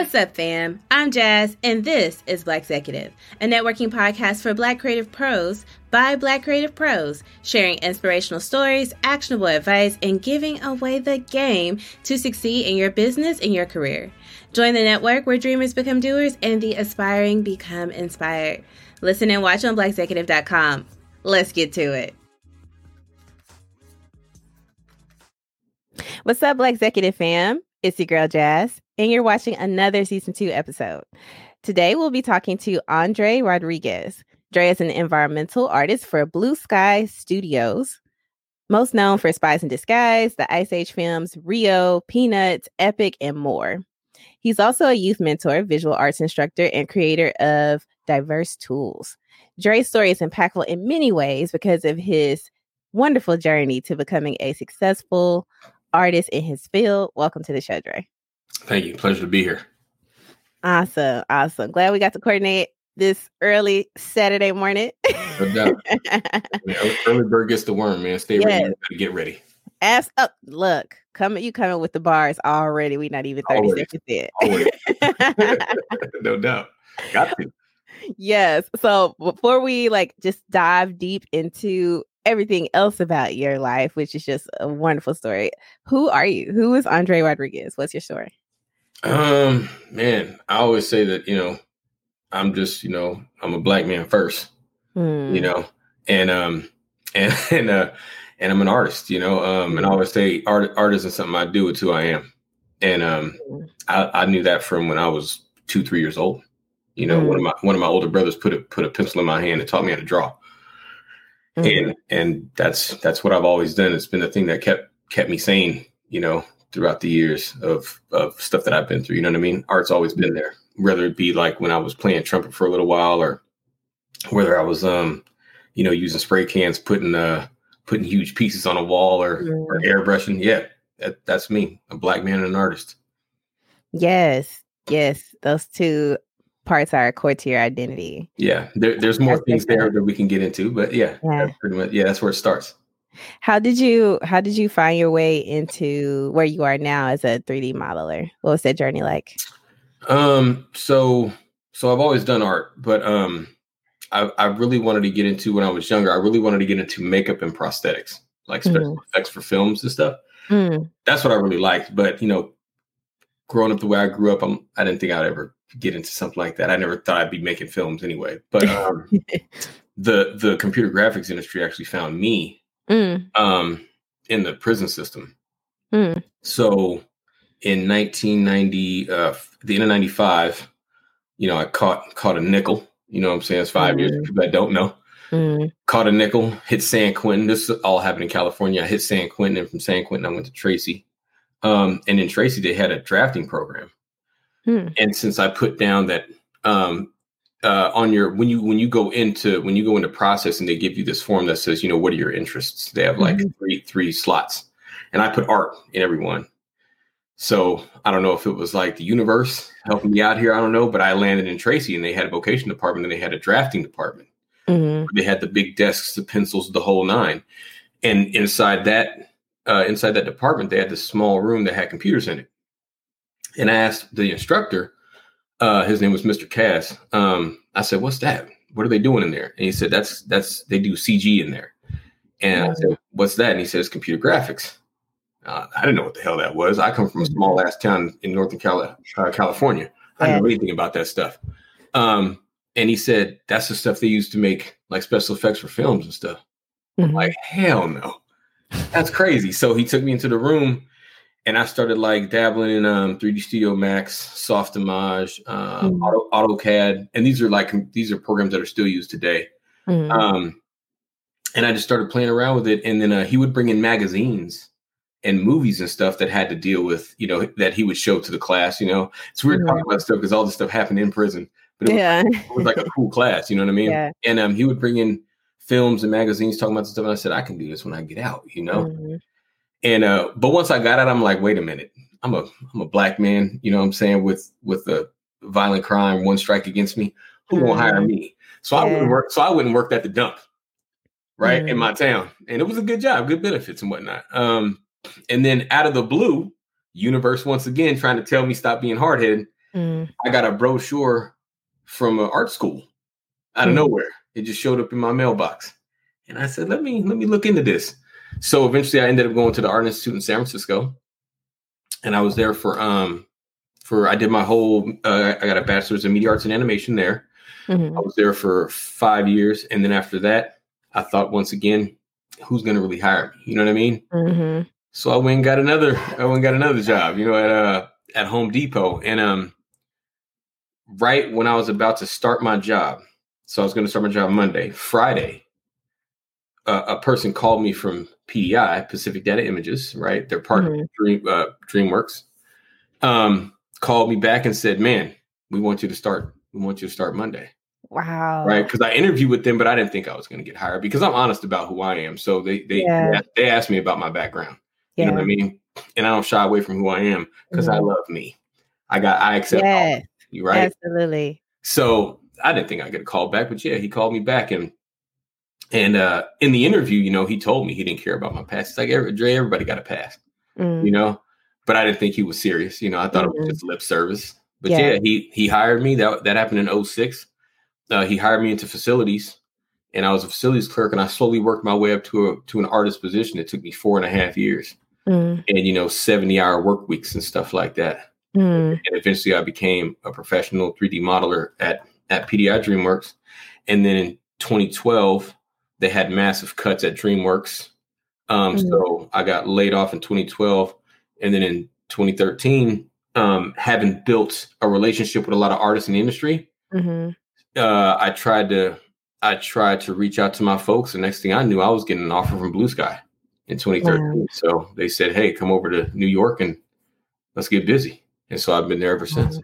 What's up, fam? I'm Jazz, and this is Black Executive, a networking podcast for Black creative pros by Black creative pros, sharing inspirational stories, actionable advice, and giving away the game to succeed in your business and your career. Join the network where dreamers become doers and the aspiring become inspired. Listen and watch on blackexecutive.com. Let's get to it. What's up, Black Executive fam? It's your girl Jazz, and you're watching another season two episode. Today, we'll be talking to Andre Rodriguez. Dre is an environmental artist for Blue Sky Studios, most known for Spies in Disguise, the Ice Age films, Rio, Peanuts, Epic, and more. He's also a youth mentor, visual arts instructor, and creator of Diverse Tunes. Dre's story is impactful in many ways because of his wonderful journey to becoming a successful artist in his field. Welcome to the show, Dre. Thank you. Pleasure to be here. Awesome. Awesome. Glad we got to coordinate this early Saturday morning. No doubt. early bird gets the worm, man. Stay yes. ready. Get ready. Ask up. Look, coming. You coming with the bars already? We not even thirty Always. seconds in. no doubt. Got to. Yes. So before we like just dive deep into everything else about your life, which is just a wonderful story. Who are you? Who is Andre Rodriguez? What's your story? Um, man, I always say that, you know, I'm just, you know, I'm a black man first, mm. you know, and, um, and, and, uh, and I'm an artist, you know, um, and I always say art, art isn't something I do, it's who I am. And, um, mm. I, I knew that from when I was two, three years old. You know, mm. one of my, one of my older brothers put a, put a pencil in my hand and taught me how to draw. Mm-hmm. And and that's that's what I've always done. It's been the thing that kept kept me sane, you know, throughout the years of of stuff that I've been through. You know what I mean? Art's always been there. Whether it be like when I was playing trumpet for a little while or whether I was um, you know, using spray cans, putting uh putting huge pieces on a wall or, mm-hmm. or airbrushing. Yeah, that, that's me, a black man and an artist. Yes, yes, those two parts are core to your identity. Yeah, there, there's more that's things there that we can get into, but yeah, yeah. That's pretty much yeah, that's where it starts. How did you how did you find your way into where you are now as a 3D modeler? What was that journey like? Um, so so I've always done art, but um I, I really wanted to get into when I was younger, I really wanted to get into makeup and prosthetics, like special mm. effects for films and stuff. Mm. That's what I really liked. But you know, growing up the way I grew up, I'm I didn't think I'd ever get into something like that. I never thought I'd be making films anyway. But um, the the computer graphics industry actually found me mm. um, in the prison system. Mm. So in 1990, uh, the end of '95, you know, I caught caught a nickel. You know what I'm saying? It's five mm. years. People that don't know. Mm. Caught a nickel, hit San Quentin. This all happened in California. I hit San Quentin, and from San Quentin, I went to Tracy. Um, and in Tracy, they had a drafting program. Hmm. And since I put down that um, uh, on your when you when you go into when you go into process and they give you this form that says you know what are your interests they have like mm-hmm. three three slots and i put art in every one so i don't know if it was like the universe helping me out here i don't know but i landed in tracy and they had a vocation department and they had a drafting department mm-hmm. they had the big desks the pencils the whole nine and inside that uh, inside that department they had this small room that had computers in it and I asked the instructor, uh, his name was Mr. Cass. Um, I said, "What's that? What are they doing in there?" And he said, "That's that's they do CG in there." And I said, "What's that?" And he says, "Computer graphics." Uh, I didn't know what the hell that was. I come from a mm-hmm. small ass town in Northern Cali- uh, California. I didn't know anything about that stuff. Um, and he said, "That's the stuff they use to make like special effects for films and stuff." Mm-hmm. like, hell no, that's crazy. So he took me into the room and I started like dabbling in um, 3D Studio Max, Softimage, um, mm-hmm. Auto, AutoCAD, and these are like these are programs that are still used today. Mm-hmm. Um, and I just started playing around with it, and then uh, he would bring in magazines and movies and stuff that had to deal with, you know, that he would show to the class. You know, it's weird mm-hmm. talking about stuff because all this stuff happened in prison, but it, yeah. was, it was like a cool class. You know what I mean? Yeah. And um, he would bring in films and magazines talking about stuff, and I said, I can do this when I get out. You know. Mm-hmm. And uh, but once I got out, I'm like, wait a minute, I'm a I'm a black man, you know what I'm saying, with with a violent crime, one strike against me. Who mm-hmm. won't hire me? So yeah. I wouldn't work. So I wouldn't work at the dump, right mm-hmm. in my town, and it was a good job, good benefits and whatnot. Um, and then out of the blue, universe once again trying to tell me stop being hard headed. mm. I got a brochure from an art school out of mm. nowhere. It just showed up in my mailbox. And I said, let me let me look into this. So eventually I ended up going to the Art Institute in San Francisco. And I was there for um for I did my whole uh, I got a bachelor's in media arts and animation there. Mm-hmm. I was there for five years, and then after that, I thought once again, who's going to really hire me? You know what I mean? Mm-hmm. So I went and got another. I went and got another job. You know, at uh at Home Depot, and um, right when I was about to start my job, so I was going to start my job Monday. Friday, uh, a person called me from PDI, Pacific Data Images, right? They're part mm-hmm. of Dream uh, DreamWorks. Um, called me back and said, "Man, we want you to start. We want you to start Monday." Wow. Right? Because I interviewed with them, but I didn't think I was going to get hired because I'm honest about who I am. So they they yeah. they asked me about my background. Yeah. You know what I mean? And I don't shy away from who I am because mm-hmm. I love me. I got I accept yes. you right. Absolutely. So I didn't think I get a call back, but yeah, he called me back and and uh in the interview, you know, he told me he didn't care about my past. It's like every Dre, everybody got a pass. Mm. You know, but I didn't think he was serious. You know, I thought mm-hmm. it was mm-hmm. just lip service. But yeah. yeah, he he hired me. That that happened in 06. Uh, he hired me into facilities, and I was a facilities clerk, and I slowly worked my way up to a to an artist position. It took me four and a half years, mm. and you know, seventy hour work weeks and stuff like that. Mm. And eventually, I became a professional 3D modeler at at PDI DreamWorks, and then in 2012, they had massive cuts at DreamWorks. Um, mm. So I got laid off in 2012 and then in 2013, um, having built a relationship with a lot of artists in the industry, mm-hmm. uh, I tried to I tried to reach out to my folks. The next thing I knew, I was getting an offer from Blue Sky in 2013. Wow. So they said, "Hey, come over to New York and let's get busy." And so I've been there ever since.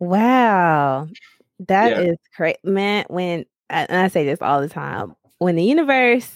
Wow, that yeah. is great, man. When and I say this all the time, when the universe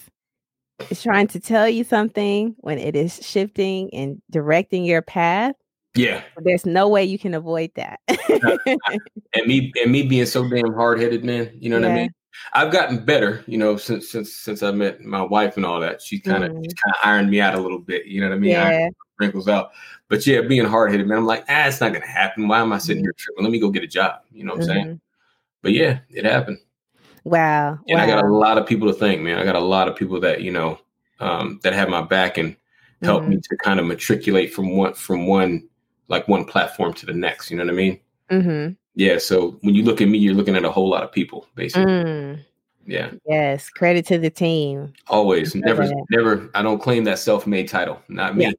is trying to tell you something when it is shifting and directing your path. Yeah. There's no way you can avoid that. and me and me being so damn hard headed, man. You know what yeah. I mean? I've gotten better, you know, since since since I met my wife and all that. She kind of mm. kind of ironed me out a little bit. You know what I mean? Yeah. Wrinkles out. But yeah, being hard headed, man. I'm like, ah, it's not gonna happen. Why am I sitting mm. here tripping? Let me go get a job. You know what I'm mm-hmm. saying? But yeah, it happened. Wow. And wow. I got a lot of people to thank, man. I got a lot of people that, you know, um, that have my back and help mm-hmm. me to kind of matriculate from one from one like one platform to the next. You know what I mean? Mm-hmm. Yeah. So when you look at me, you're looking at a whole lot of people, basically. Mm. Yeah. Yes. Credit to the team. Always. Never, that. never. I don't claim that self-made title. Not me. Yeah.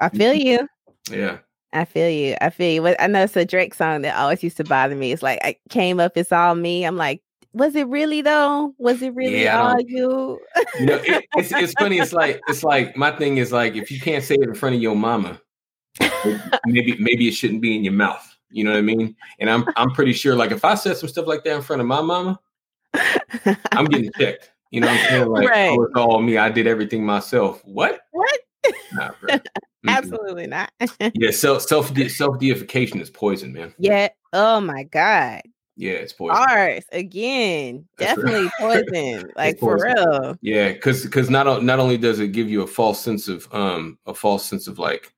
I feel you. yeah. I feel you. I feel you. I know it's a Drake song that always used to bother me. It's like I came up, it's all me. I'm like, was it really though? Was it really yeah, all you? know, it, it's it's funny. It's like it's like my thing is like if you can't say it in front of your mama, maybe maybe it shouldn't be in your mouth. You know what I mean? And I'm I'm pretty sure like if I said some stuff like that in front of my mama, I'm getting checked. You know what I'm saying? Like right. oh, it's all me. I did everything myself. What? What? Not Absolutely not. yeah, self self self deification is poison, man. Yeah. Oh my god. Yeah, it's poison. Ours again, That's definitely right. poison. Like poison. for real. Yeah, because because not not only does it give you a false sense of um a false sense of like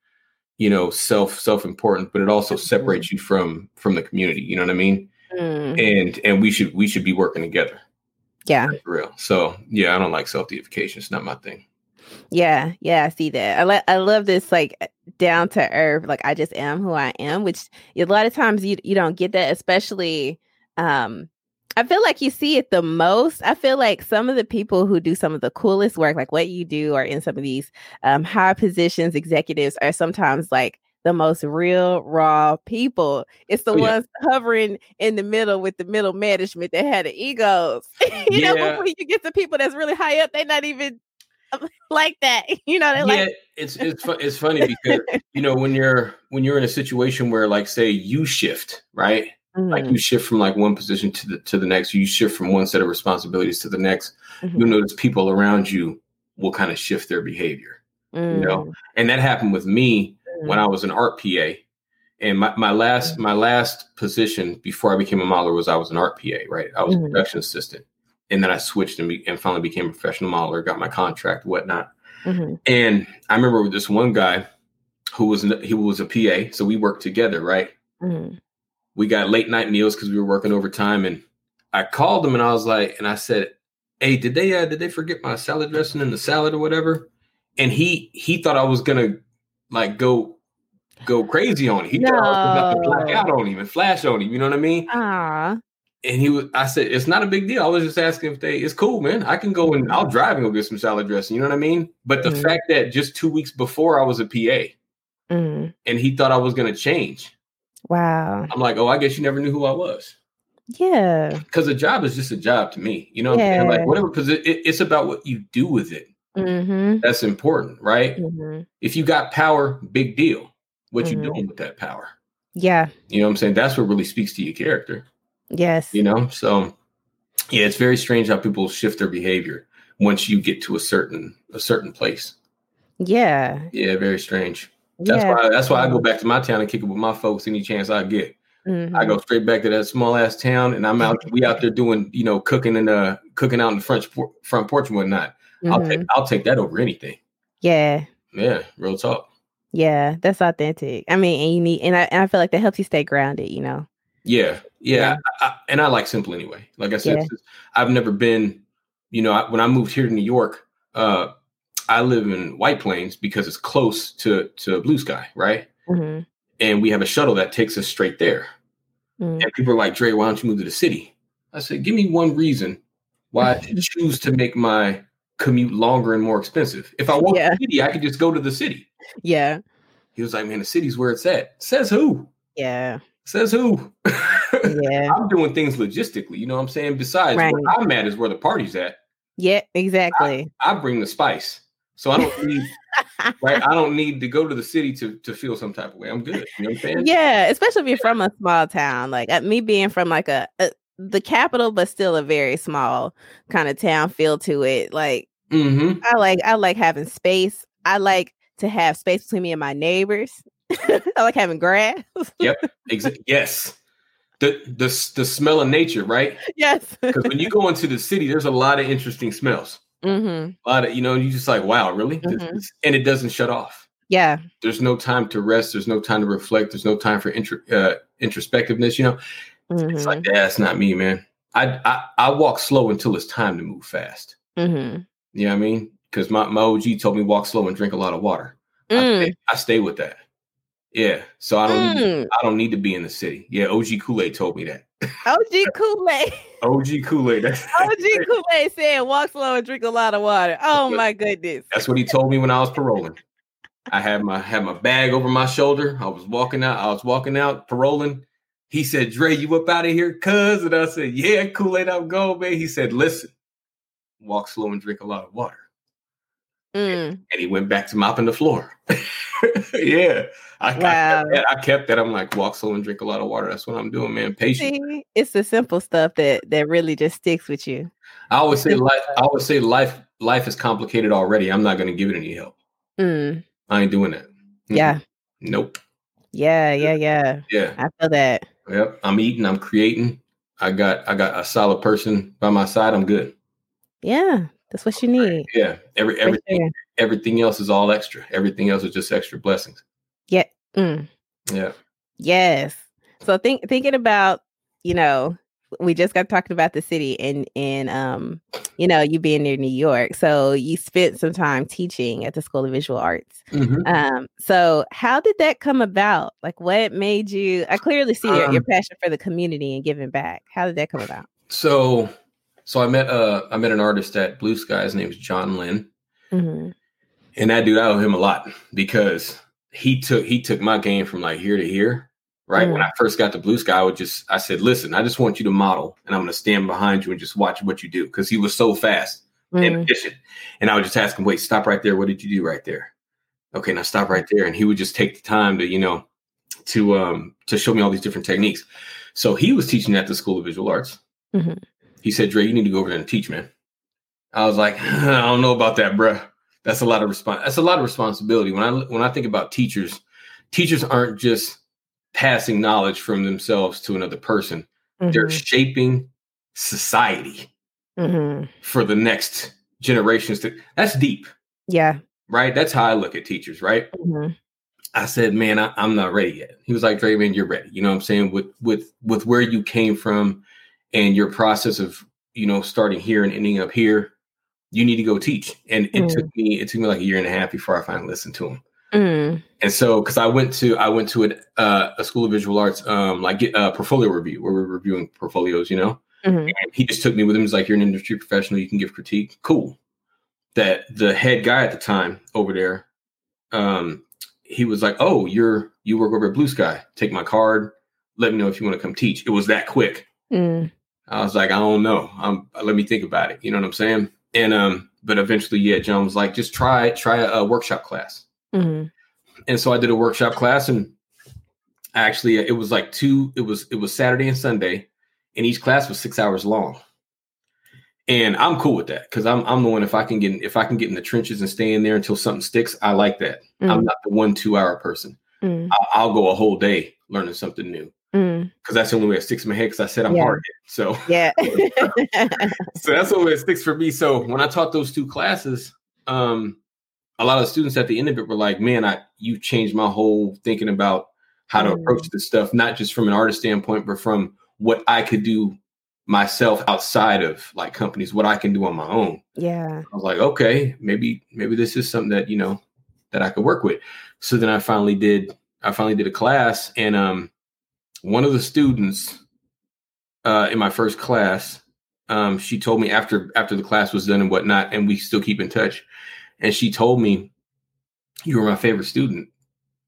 you know self self important, but it also mm-hmm. separates you from from the community. You know what I mean? Mm. And and we should we should be working together. Yeah, for real. So yeah, I don't like self deification. It's not my thing. Yeah, yeah, I see that. I like I love this like down to earth, like I just am who I am, which a lot of times you you don't get that, especially um I feel like you see it the most. I feel like some of the people who do some of the coolest work, like what you do, are in some of these um, high positions, executives are sometimes like the most real, raw people. It's the oh, ones yeah. hovering in the middle with the middle management that had the egos. you yeah. know, when you get to people that's really high up, they're not even like that. You know, they're yeah, like it's it's fu- it's funny because you know when you're when you're in a situation where like say you shift right Mm-hmm. Like you shift from like one position to the to the next, you shift from one set of responsibilities to the next. Mm-hmm. You'll notice people around you will kind of shift their behavior. Mm-hmm. You know, mm. and that happened with me when mm. I was an art PA. And my, my last mm. my last position before I became a modeler was I was an art PA, right? I was a mm-hmm. production assistant, and then I switched and, be, and finally became a professional modeler, got my contract, whatnot. Mm-hmm. And I remember with this one guy who was he was a PA, so we worked together, right? Mm-hmm. We got late night meals because we were working overtime. And I called him and I was like, and I said, Hey, did they uh did they forget my salad dressing in the salad or whatever? And he he thought I was gonna like go go crazy on him. He no. thought I was about to black out on him and flash on him. You know what I mean? Ah. And he was, I said, it's not a big deal. I was just asking if they, it's cool, man. I can go and I'll drive and go get some salad dressing. You know what I mean? But the mm fact that just two weeks before I was a PA mm and he thought I was going to change. Wow. I'm like, oh, I guess you never knew who I was. Yeah. Because a job is just a job to me. You know, yeah. like whatever, because it, it, it's about what you do with it. Mm-hmm. That's important, right? Mm-hmm. If you got power, big deal. What you mm-hmm. doing with that power? Yeah. You know what I'm saying? That's what really speaks to your character. Yes. You know, so yeah, it's very strange how people shift their behavior once you get to a certain a certain place. Yeah. Yeah, very strange. That's yeah. why that's why I go back to my town and kick it with my folks any chance I get. Mm-hmm. I go straight back to that small ass town and I'm out we out there doing, you know, cooking and uh cooking out in the front front porch and whatnot. Mm-hmm. I'll take I'll take that over anything. Yeah. Yeah, real talk. Yeah, that's authentic. I mean, and you need and I and I feel like that helps you stay grounded, you know. Yeah, yeah, yeah. I, I, and I like simple anyway. Like I said, yeah. I've never been. You know, I, when I moved here to New York, uh, I live in White Plains because it's close to to Blue Sky, right? Mm-hmm. And we have a shuttle that takes us straight there. Mm-hmm. And people are like, "Dre, why don't you move to the city?" I said, "Give me one reason why I choose to make my commute longer and more expensive. If I want yeah. the city, I could just go to the city." Yeah. He was like, "Man, the city's where it's at." Says who? Yeah. Says who? Yeah. I'm doing things logistically. You know what I'm saying? Besides, right. where I'm at is where the party's at. Yeah, exactly. I, I bring the spice. So I don't need right. I don't need to go to the city to to feel some type of way. I'm good. You know what I'm saying? Yeah, especially if you're from a small town. Like uh, me being from like a, a, the capital, but still a very small kind of town feel to it. Like mm-hmm. I like I like having space. I like to have space between me and my neighbors. I like having grass. yep. Exa- yes. The, the the smell of nature, right? Yes. Because when you go into the city, there's a lot of interesting smells. Mm-hmm. A lot of you know, you just like, wow, really? Mm-hmm. And it doesn't shut off. Yeah. There's no time to rest. There's no time to reflect. There's no time for intro, uh, introspectiveness. You know, mm-hmm. it's like yeah, it's not me, man. I, I I walk slow until it's time to move fast. Mm-hmm. You know what I mean? Because my, my OG told me walk slow and drink a lot of water. Mm. I, stay, I stay with that. Yeah, so I don't mm. need, I don't need to be in the city. Yeah, OG Kool Aid told me that. OG Kool Aid. OG Kool Aid. OG Kool Aid said, "Walk slow and drink a lot of water." Oh my goodness. That's what he told me when I was paroling. I had my had my bag over my shoulder. I was walking out. I was walking out paroling. He said, "Dre, you up out of here, cuz?" And I said, "Yeah, Kool Aid, I'm going, man." He said, "Listen, walk slow and drink a lot of water." Mm. And he went back to mopping the floor. yeah. I, wow. I, kept that. I kept that. I'm like, walk slow and drink a lot of water. That's what I'm doing, man. Patient. See, it's the simple stuff that that really just sticks with you. I always say life. I always say life. Life is complicated already. I'm not going to give it any help. Mm. I ain't doing that. Mm-hmm. Yeah. Nope. Yeah, yeah, yeah. Yeah. I feel that. Yep. I'm eating. I'm creating. I got. I got a solid person by my side. I'm good. Yeah, that's what you need. Yeah. Every everything. Everything else is all extra. Everything else is just extra blessings. Yeah. Mm. Yeah. Yes. So think thinking about, you know, we just got talking about the city and and um, you know, you being near New York. So you spent some time teaching at the School of Visual Arts. Mm-hmm. Um, so how did that come about? Like what made you I clearly see um, your, your passion for the community and giving back. How did that come about? So so I met uh I met an artist at Blue Sky. His name's John Lynn. Mm-hmm. And that dude, I owe him a lot because he took he took my game from like here to here. Right. Mm. When I first got to Blue Sky, I would just I said, listen, I just want you to model and I'm gonna stand behind you and just watch what you do. Because he was so fast mm. and efficient. And I would just ask him, wait, stop right there. What did you do right there? Okay, now stop right there. And he would just take the time to, you know, to um to show me all these different techniques. So he was teaching at the School of Visual Arts. Mm-hmm. He said, Dre, you need to go over there and teach, man. I was like, I don't know about that, bruh that's a lot of response. That's a lot of responsibility. When I when I think about teachers, teachers aren't just passing knowledge from themselves to another person. Mm-hmm. They're shaping society mm-hmm. for the next generations. To, that's deep. Yeah. Right. That's how I look at teachers. Right. Mm-hmm. I said, man, I, am not ready yet. He was like, Dre, man, you're ready. You know what I'm saying? With with with where you came from and your process of, you know, starting here and ending up here, you need to go teach. And it mm. took me, it took me like a year and a half before I finally listened to him. Mm. And so, because I went to I went to a, uh, a school of visual arts, um, like a portfolio review where we're reviewing portfolios, you know. Mm-hmm. And he just took me with him. He's like, "You're an industry professional. You can give critique. Cool." That the head guy at the time over there, um, he was like, "Oh, you're you work over at Blue Sky. Take my card. Let me know if you want to come teach." It was that quick. Mm. I was like, "I don't know. Um, let me think about it." You know what I'm saying? And um, but eventually, yeah, John was like, "Just try try a, a workshop class." Mm-hmm. And so I did a workshop class, and actually, it was like two. It was it was Saturday and Sunday, and each class was six hours long. And I'm cool with that because I'm I'm the one if I can get if I can get in the trenches and stay in there until something sticks, I like that. Mm. I'm not the one two hour person. Mm. I'll, I'll, go a whole day learning something new because mm. that's the only way it sticks in my head. Because I said I'm yeah. hard, so yeah. so that's the way it sticks for me. So when I taught those two classes, um, a lot of students at the end of it were like, "Man, I you changed my whole thinking about how to approach mm. this stuff, not just from an artist standpoint, but from what I could do myself outside of like companies, what I can do on my own. Yeah. I was like, okay, maybe, maybe this is something that, you know, that I could work with. So then I finally did, I finally did a class and um one of the students uh in my first class, um, she told me after after the class was done and whatnot, and we still keep in touch. And she told me, You were my favorite student,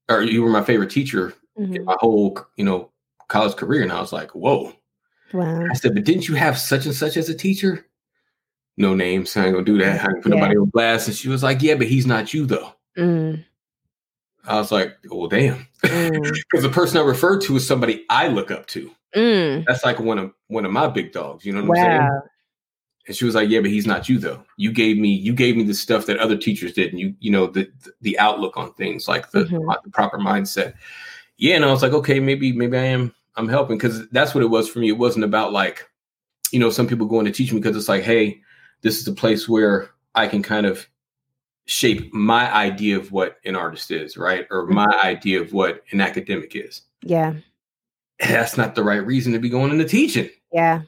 or you were my favorite teacher mm-hmm. in my whole, you know, college career. And I was like, Whoa Wow. I said, but didn't you have such and such as a teacher? No names. I ain't gonna do that. I ain't put yeah. nobody on blast. And she was like, yeah, but he's not you though. Mm. I was like, well, damn. Because mm. the person I referred to is somebody I look up to. Mm. That's like one of one of my big dogs. You know what wow. I'm saying? And she was like, "Yeah, but he's not you though. You gave me you gave me the stuff that other teachers did, and you you know the the outlook on things, like the, mm-hmm. the proper mindset." Yeah, and I was like, "Okay, maybe maybe I am I'm helping because that's what it was for me. It wasn't about like, you know, some people going to teach me because it's like, hey, this is a place where I can kind of shape my idea of what an artist is, right? Or my mm-hmm. idea of what an academic is. Yeah. That's not the right reason to be going into teaching. Yeah.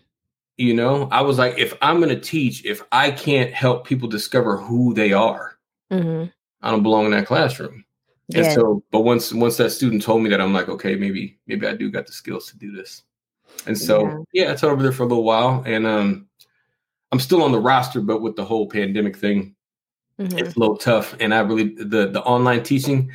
You know, I was like, if I'm going to teach, if I can't help people discover who they are, mm-hmm. I don't belong in that classroom. And yeah. so, but once once that student told me that, I'm like, okay, maybe maybe I do got the skills to do this. And so, yeah, yeah I taught over there for a little while, and um, I'm still on the roster, but with the whole pandemic thing, mm-hmm. it's a little tough. And I really the the online teaching,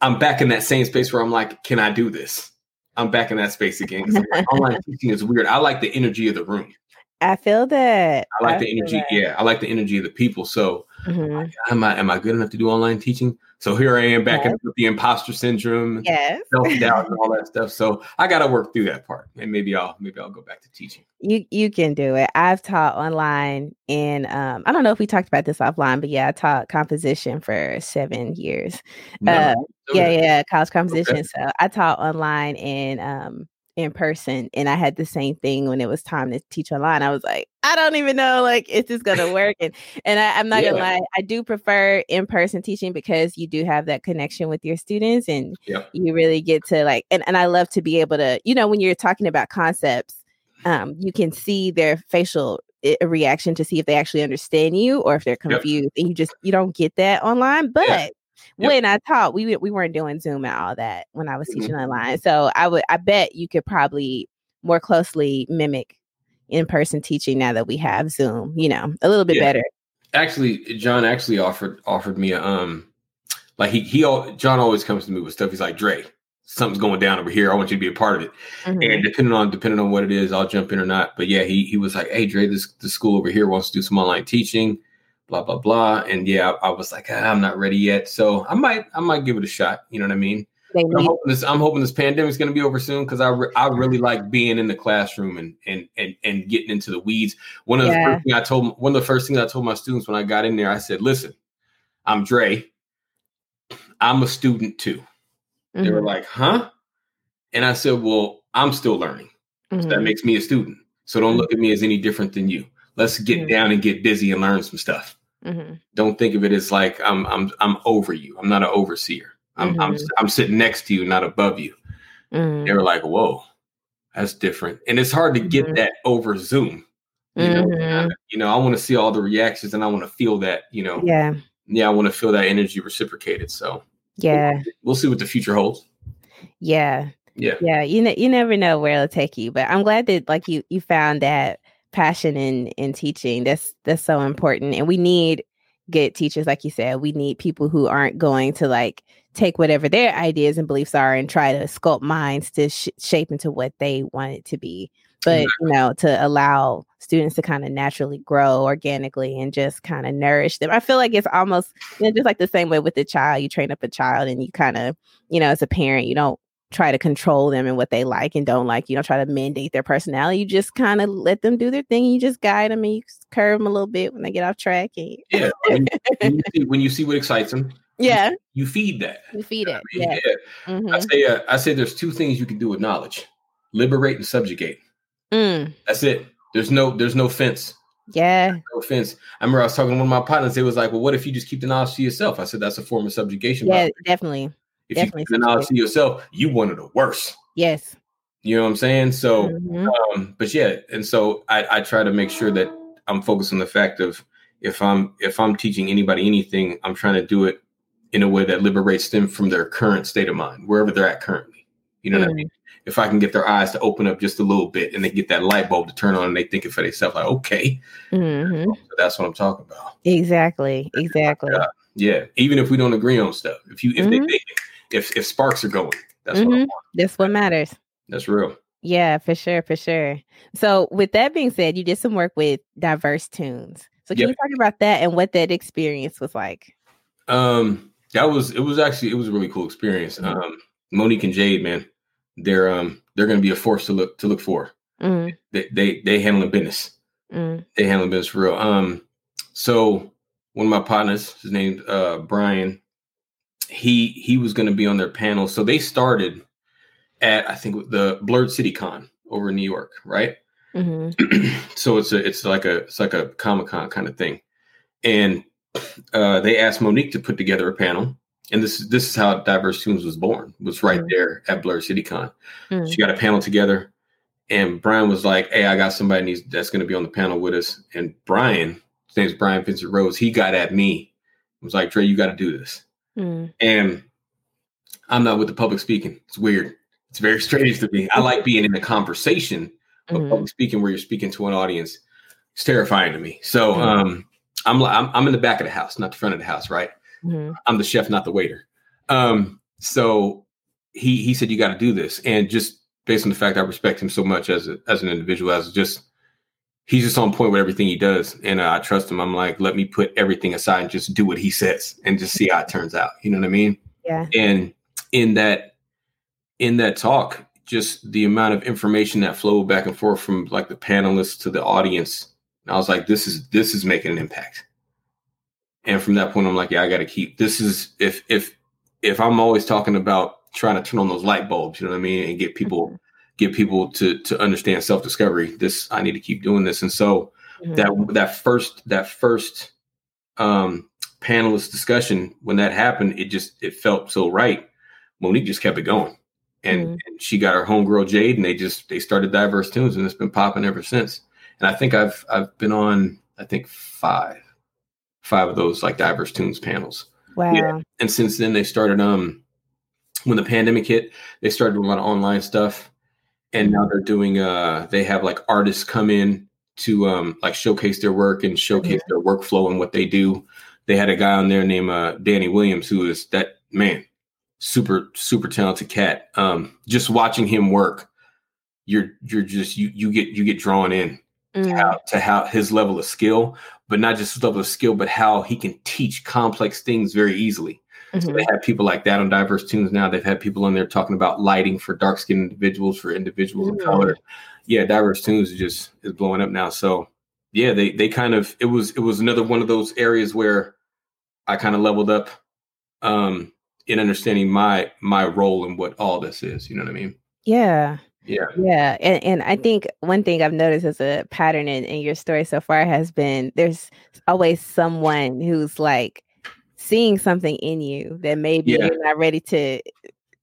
I'm back in that same space where I'm like, can I do this? I'm back in that space again. online teaching is weird. I like the energy of the room. I feel that. I like I the energy. That. Yeah, I like the energy of the people. So, mm-hmm. am I am I good enough to do online teaching? So here I am back yes. with the imposter syndrome, yes. self doubt, and all that stuff. So I got to work through that part, and maybe I'll maybe I'll go back to teaching. You you can do it. I've taught online, and um, I don't know if we talked about this offline, but yeah, I taught composition for seven years. No, uh, yeah, yeah, college composition. Okay. So I taught online, and um, in person and I had the same thing when it was time to teach online. I was like, I don't even know like is this gonna work. And and I, am not yeah. gonna lie, I do prefer in-person teaching because you do have that connection with your students and yeah. you really get to like and, and I love to be able to, you know, when you're talking about concepts, um, you can see their facial eh, reaction to see if they actually understand you or if they're confused yep. and you just you don't get that online but yeah when I taught, we we weren't doing Zoom and all that when I was mm-hmm. teaching online. So I would I bet you could probably more closely mimic in person teaching now that we have Zoom. You know, a little bit yeah. better. Actually, John actually offered offered me a um like he he all, John always comes to me with stuff. He's like Dre, something's going down over here. I want you to be a part of it. Mm-hmm. And depending on depending on what it is, I'll jump in or not. But yeah, he he was like, Hey Dre, this the school over here wants to do some online teaching blah blah blah. And yeah, I, I was like, ah, I'm not ready yet, so I might I might give it a shot. You know what I mean? I'm hoping this I'm hoping this pandemic's going to be over soon because I re- I really like being in the classroom and and and and getting into the weeds. One of yeah. the first things I told one of the first things I told my students when I got in there, I said, "Listen, I'm Dre. I'm a student too." Mm-hmm. They were mm-hmm. like, "Huh?" And I said, "Well, I'm still learning. Mm-hmm. So that mm-hmm. makes me a student. So don't mm-hmm. look at me as any different than you. Let's get down and get busy and learn some stuff." Mm-hmm. Don't think of it as like I'm I'm I'm over you. I'm not an overseer. I'm, mm-hmm. I'm, I'm sitting next to you, not above you. Mm-hmm. They were like, whoa, that's different. And it's hard to get mm-hmm. that over Zoom. You know, mm-hmm. I, you know, I want to see all the reactions and I want to feel that, you know, yeah, yeah, I want to feel that energy reciprocated. So yeah, we'll, we'll see what the future holds. Yeah, yeah, yeah. You know, you never know where it'll take you, but I'm glad that like you you found that passion in in teaching. That's that's so important, and we need good teachers, like you said. We need people who aren't going to like take whatever their ideas and beliefs are and try to sculpt minds to sh- shape into what they want it to be but you know to allow students to kind of naturally grow organically and just kind of nourish them i feel like it's almost you know, just like the same way with the child you train up a child and you kind of you know as a parent you don't try to control them and what they like and don't like you don't try to mandate their personality you just kind of let them do their thing you just guide them and you curve them a little bit when they get off track and yeah when you, see, when you see what excites them yeah you, you feed that you feed it I mean, yeah, yeah. Mm-hmm. i say uh, i say there's two things you can do with knowledge liberate and subjugate Mm. That's it. There's no there's no fence. Yeah. No offense. I remember I was talking to one of my partners. It was like, well, what if you just keep the knowledge to yourself? I said that's a form of subjugation. Yeah, definitely. If definitely you the knowledge to yourself, you one of the worst. Yes. You know what I'm saying? So, mm-hmm. um, but yeah, and so I, I try to make sure that I'm focused on the fact of if I'm if I'm teaching anybody anything, I'm trying to do it in a way that liberates them from their current state of mind, wherever they're at currently. You know mm-hmm. what I mm. mean? if I can get their eyes to open up just a little bit and they get that light bulb to turn on and they think it for themselves, like, okay, mm-hmm. so that's what I'm talking about. Exactly. Exactly. Yeah. yeah. Even if we don't agree on stuff, if you, if mm-hmm. they, if, if sparks are going, that's mm-hmm. what That's what matters. That's real. Yeah, for sure. For sure. So with that being said, you did some work with diverse tunes. So can yep. you talk about that and what that experience was like? Um, that was, it was actually, it was a really cool experience. Mm-hmm. Um, Monique and Jade, man, they're um they're going to be a force to look to look for. Mm. They they they handling business. Mm. They handling business for real. Um, so one of my partners, his name uh Brian, he he was going to be on their panel. So they started at I think the Blerd City Con over in New York, right? Mm-hmm. so it's a it's like a it's like a Comic Con kind of thing, and uh, they asked Monique to put together a panel and this this is how Diverse Tunes was born. Was right mm there at Blerd CityCon. mm She got a panel together, and Brian was like, "Hey, I got somebody needs, that's going to be on the panel with us." And Brian, his name's Brian Vincent Rose. He got at me, was like, "Dre, you got to do this." Mm And I'm not with the public speaking. It's weird. It's very strange to me. I like being in a conversation, but mm public speaking where you're speaking to an audience, it's terrifying to me. So mm um, I'm, I'm I'm in the back of the house, not the front of the house, right? Mm-hmm. I'm the chef, not the waiter. Um, so he he said you got to do this, and just based on the fact I respect him so much as a, as an individual, as just he's just on point with everything he does, and uh, I trust him. I'm like, let me put everything aside and just do what he says, and just see how it turns out. You know what I mean? Yeah. And in that in that talk, just the amount of information that flowed back and forth from like the panelists to the audience, I was like, this is this is making an impact. And from that point, I'm like, yeah, I got to keep this is if if if I'm always talking about trying to turn on those light bulbs, you know what I mean, and get people mm-hmm. Get people to to understand self discovery. This I need to keep doing this. And so mm-hmm. that that first that first um panelist discussion when that happened, it just it felt so right. Monique just kept it going. And, mm-hmm. and she got her homegirl Jade, and they just they started diverse tunes, and it's been popping ever since. And I think I've I've been on I think five five of those like diverse tunes panels. Wow. Yeah. And since then they started um when the pandemic hit, they started doing a lot of online stuff. And now they're doing uh they have like artists come in to um like showcase their work and showcase yeah. their workflow and what they do. They had a guy on there named uh Danny Williams who is that man, super, super talented cat. Um just watching him work, you're you're just you you get you get drawn in mm. to, how, to how his level of skill, but not just his level of skill, but how he can teach complex things very easily. Mm-hmm. So they have people like that on diverse tunes now. They've had people on there talking about lighting for dark skinned individuals, for individuals mm-hmm. of color. Yeah, diverse tunes is just is blowing up now. So yeah, they they kind of it was it was another one of those areas where I kind of leveled up um in understanding my my role in what all this is. You know what I mean? Yeah. Yeah. Yeah. And, and I think one thing I've noticed as a pattern in, in your story so far has been there's always someone who's like seeing something in you that maybe yeah. you're not ready to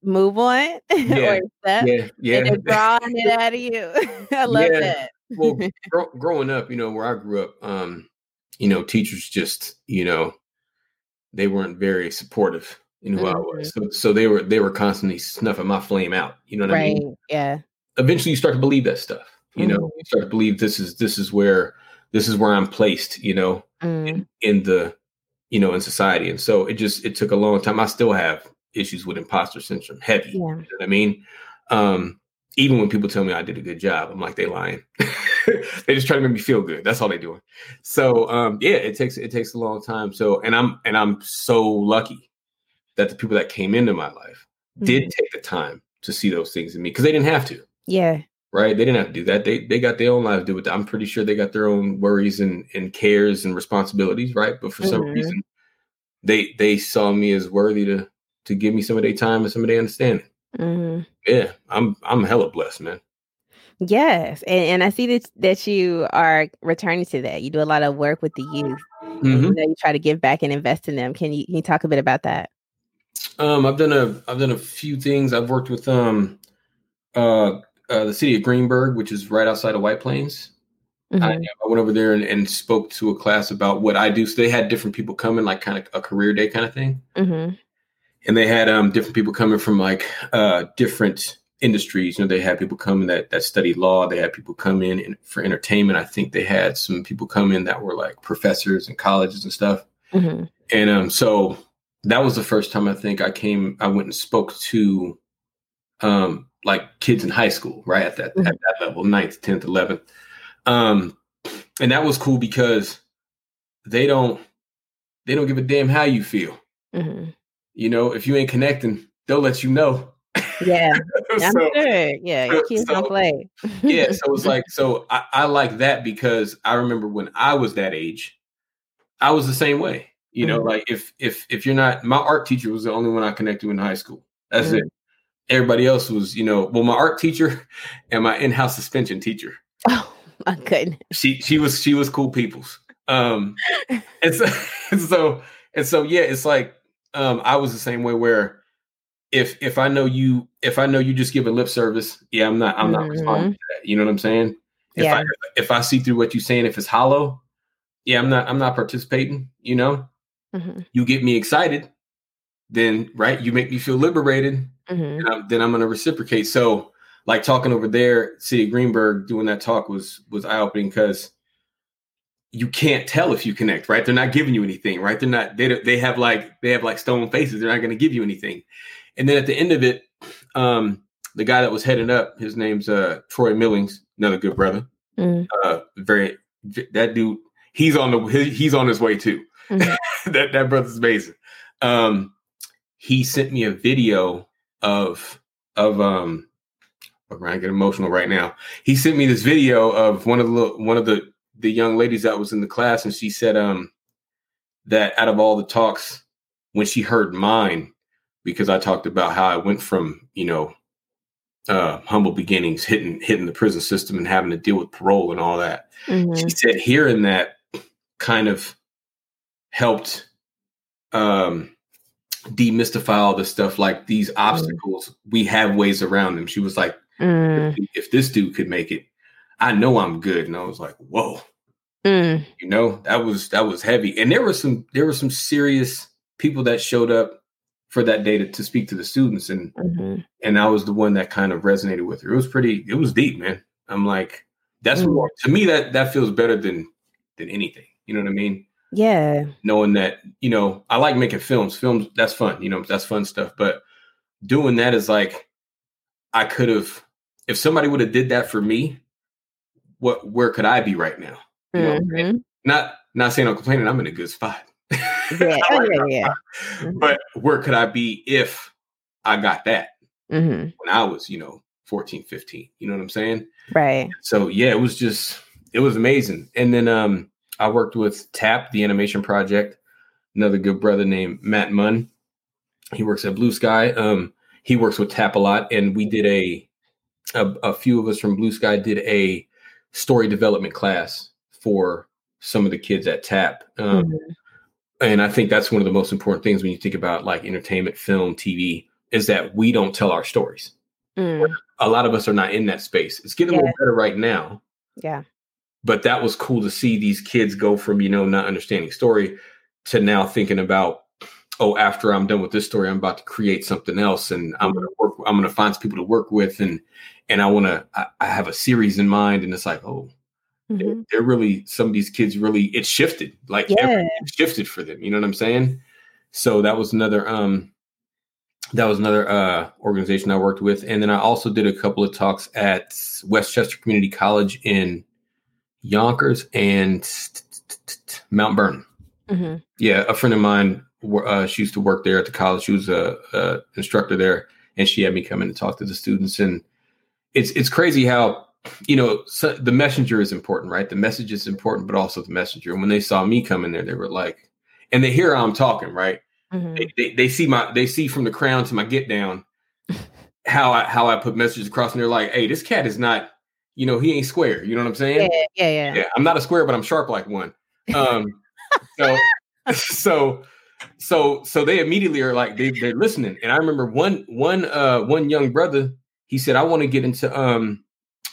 move on yeah. or. Yeah, yeah. And drawing it out of you. I love yeah. that. well, gr- growing up, you know, where I grew up, um, you know, teachers just, you know, they weren't very supportive in who mm-hmm. I was. So, so they were they were constantly snuffing my flame out. You know what right. I mean? Yeah. Eventually, you start to believe that stuff. You mm-hmm. know, you start to believe this is this is where this is where I'm placed. You know, mm. in, in the you know in society, and so it just it took a long time. I still have issues with imposter syndrome, heavy. Yeah. You know what I mean? Um, even when people tell me I did a good job, I'm like, they lying. they just try to make me feel good. That's all they doing. So um, yeah, it takes it takes a long time. So and I'm and I'm so lucky that the people that came into my life mm-hmm. did take the time to see those things in me because they didn't have to. Yeah. Right. They didn't have to do that. They they got their own lives to do with that. I'm pretty sure they got their own worries and, and cares and responsibilities, right? But for mm-hmm. some reason they they saw me as worthy to to give me some of their time and some of their understanding. Mm-hmm. Yeah, I'm I'm hella blessed, man. Yes, and, and I see that that you are returning to that. You do a lot of work with the youth. Mm-hmm. You, know, you try to give back and invest in them. Can you can you talk a bit about that? Um, I've done a I've done a few things. I've worked with um uh, uh the city of Greenburgh, which is right outside of White Plains. Mm-hmm. I, I, went over there and, and, spoke to a class about what I do. So they had different people coming, like kind of a career day kind of thing. Mm-hmm and they had um, different people coming from like uh, different industries. You know, they had people coming that that studied law. They had people come in, in for entertainment. I think they had some people come in that were like professors and colleges and stuff. Mm-hmm. And um, so that was the first time I think I came. I went and spoke to um, like kids in high school, right at that mm-hmm. at that level, ninth, tenth, eleventh. Um, and that was cool because they don't they don't give a damn how you feel. Mm-hmm you know, if you ain't connecting, they'll let you know. Yeah, so, sure. Yeah, your kids so, don't play. yeah, so it's like so I, I like that because I remember when I was that age, I was the same way. You know, mm-hmm. like if if if you're not my art teacher was the only one I connected with in high school. That's mm-hmm. it. Everybody else was, you know, well, my art teacher and my in-house suspension teacher. Oh my goodness. She she was she was cool people's. Um and so and so and so yeah, it's like um, I was the same way where if if I know you if I know you just give a lip service, yeah, I'm not I'm not mm-hmm. responding to that. You know what I'm saying? If yeah. I if I see through what you're saying, if it's hollow, yeah, I'm not I'm not participating. You know, mm-hmm. you get me excited, then right, you make me feel liberated, mm-hmm. I'm, then I'm going to reciprocate. So, like talking over there, City Greenburgh doing that talk was was eye opening because you can't tell if you connect, right? They're not giving you anything, right? They're not. They they have like they have like stone faces. They're not going to give you anything. And then at the end of it, um, the guy that was heading up, his name's uh Troy Millings, another good brother. Mm. Uh, very that dude. He's on the he's on his way too. Mm-hmm. that that brother's amazing. Um, he sent me a video of of um. I'm to get emotional right now. He sent me this video of one of the one of the the young ladies that was in the class, and she said um, that out of all the talks, when she heard mine, because I talked about how I went from you know uh, humble beginnings, hitting hitting the prison system and having to deal with parole and all that. Mm-hmm. She said hearing that kind of helped um, demystify all this stuff. Like these obstacles, we have ways around them. She was like, mm. if, if, this dude could make it, I know I'm good. And I was like, whoa. Mm. You know, that was that was heavy. And there were some there were some serious people that showed up for that day to, to speak to the students. And mm-hmm. and I was the one that kind of resonated with her. It was pretty, it was deep, man. I'm like, that's mm. more to me that that feels better than than anything. You know what I mean? Yeah. Knowing that, you know, I like making films. Films, that's fun, you know, that's fun stuff. But doing that is like I could have if somebody would have did that for me, what where could I be right now? You mm-hmm. Not not saying I'm complaining. I'm in a good spot. Yeah, oh, yeah, yeah. Mm-hmm. But where could I be if I got that mm-hmm. when I was, you know, 14, 15? You know what I'm saying? Right. So yeah, it was just it was amazing. And then um I worked with TAP, the animation project. Another good brother named Matt Munn. He works at Blue Sky. Um, he works with TAP a lot, and we did a, a a few of us from Blue Sky did a story development class for some of the kids at TAP. Um, mm-hmm. and I think that's one of the most important things when you think about like entertainment, film, TV, is that we don't tell our stories. Mm. A lot of us are not in that space. It's getting yeah. a little better right now. Yeah. But that was cool to see these kids go from, you know, not understanding story to now thinking about, oh, after I'm done with this story, I'm about to create something else and I'm gonna work, I'm gonna find some people to work with and and I wanna I, I have a series in mind. And it's like, oh, mm-hmm. they're, they're, really some of these kids really it shifted. Like yeah. shifted for them. You know what I'm saying? So that was another um that was another uh, organization I worked with, and then I also did a couple of talks at Westchester Community College in Yonkers and Mount Vernon. Mm-hmm. Yeah, a friend of mine, uh, she used to work there at the college. She was a, a, instructor there, and she had me come in and talk to the students. And it's it's crazy how you know so the messenger is important, right? The message is important, but also the messenger. And when they saw me come in there, they were like, and they hear I'm talking, right? Mm-hmm. They, they, they, see my they see from the crown to my get down how I how I put messages across, and they're like, "Hey, this cat is not, you know, he ain't square." You know what I'm saying? Yeah, yeah, yeah. yeah I'm not a square, but I'm sharp like one. Um, so so so so they immediately are like they they're listening. And I remember one one uh one young brother, he said, "I want to get into um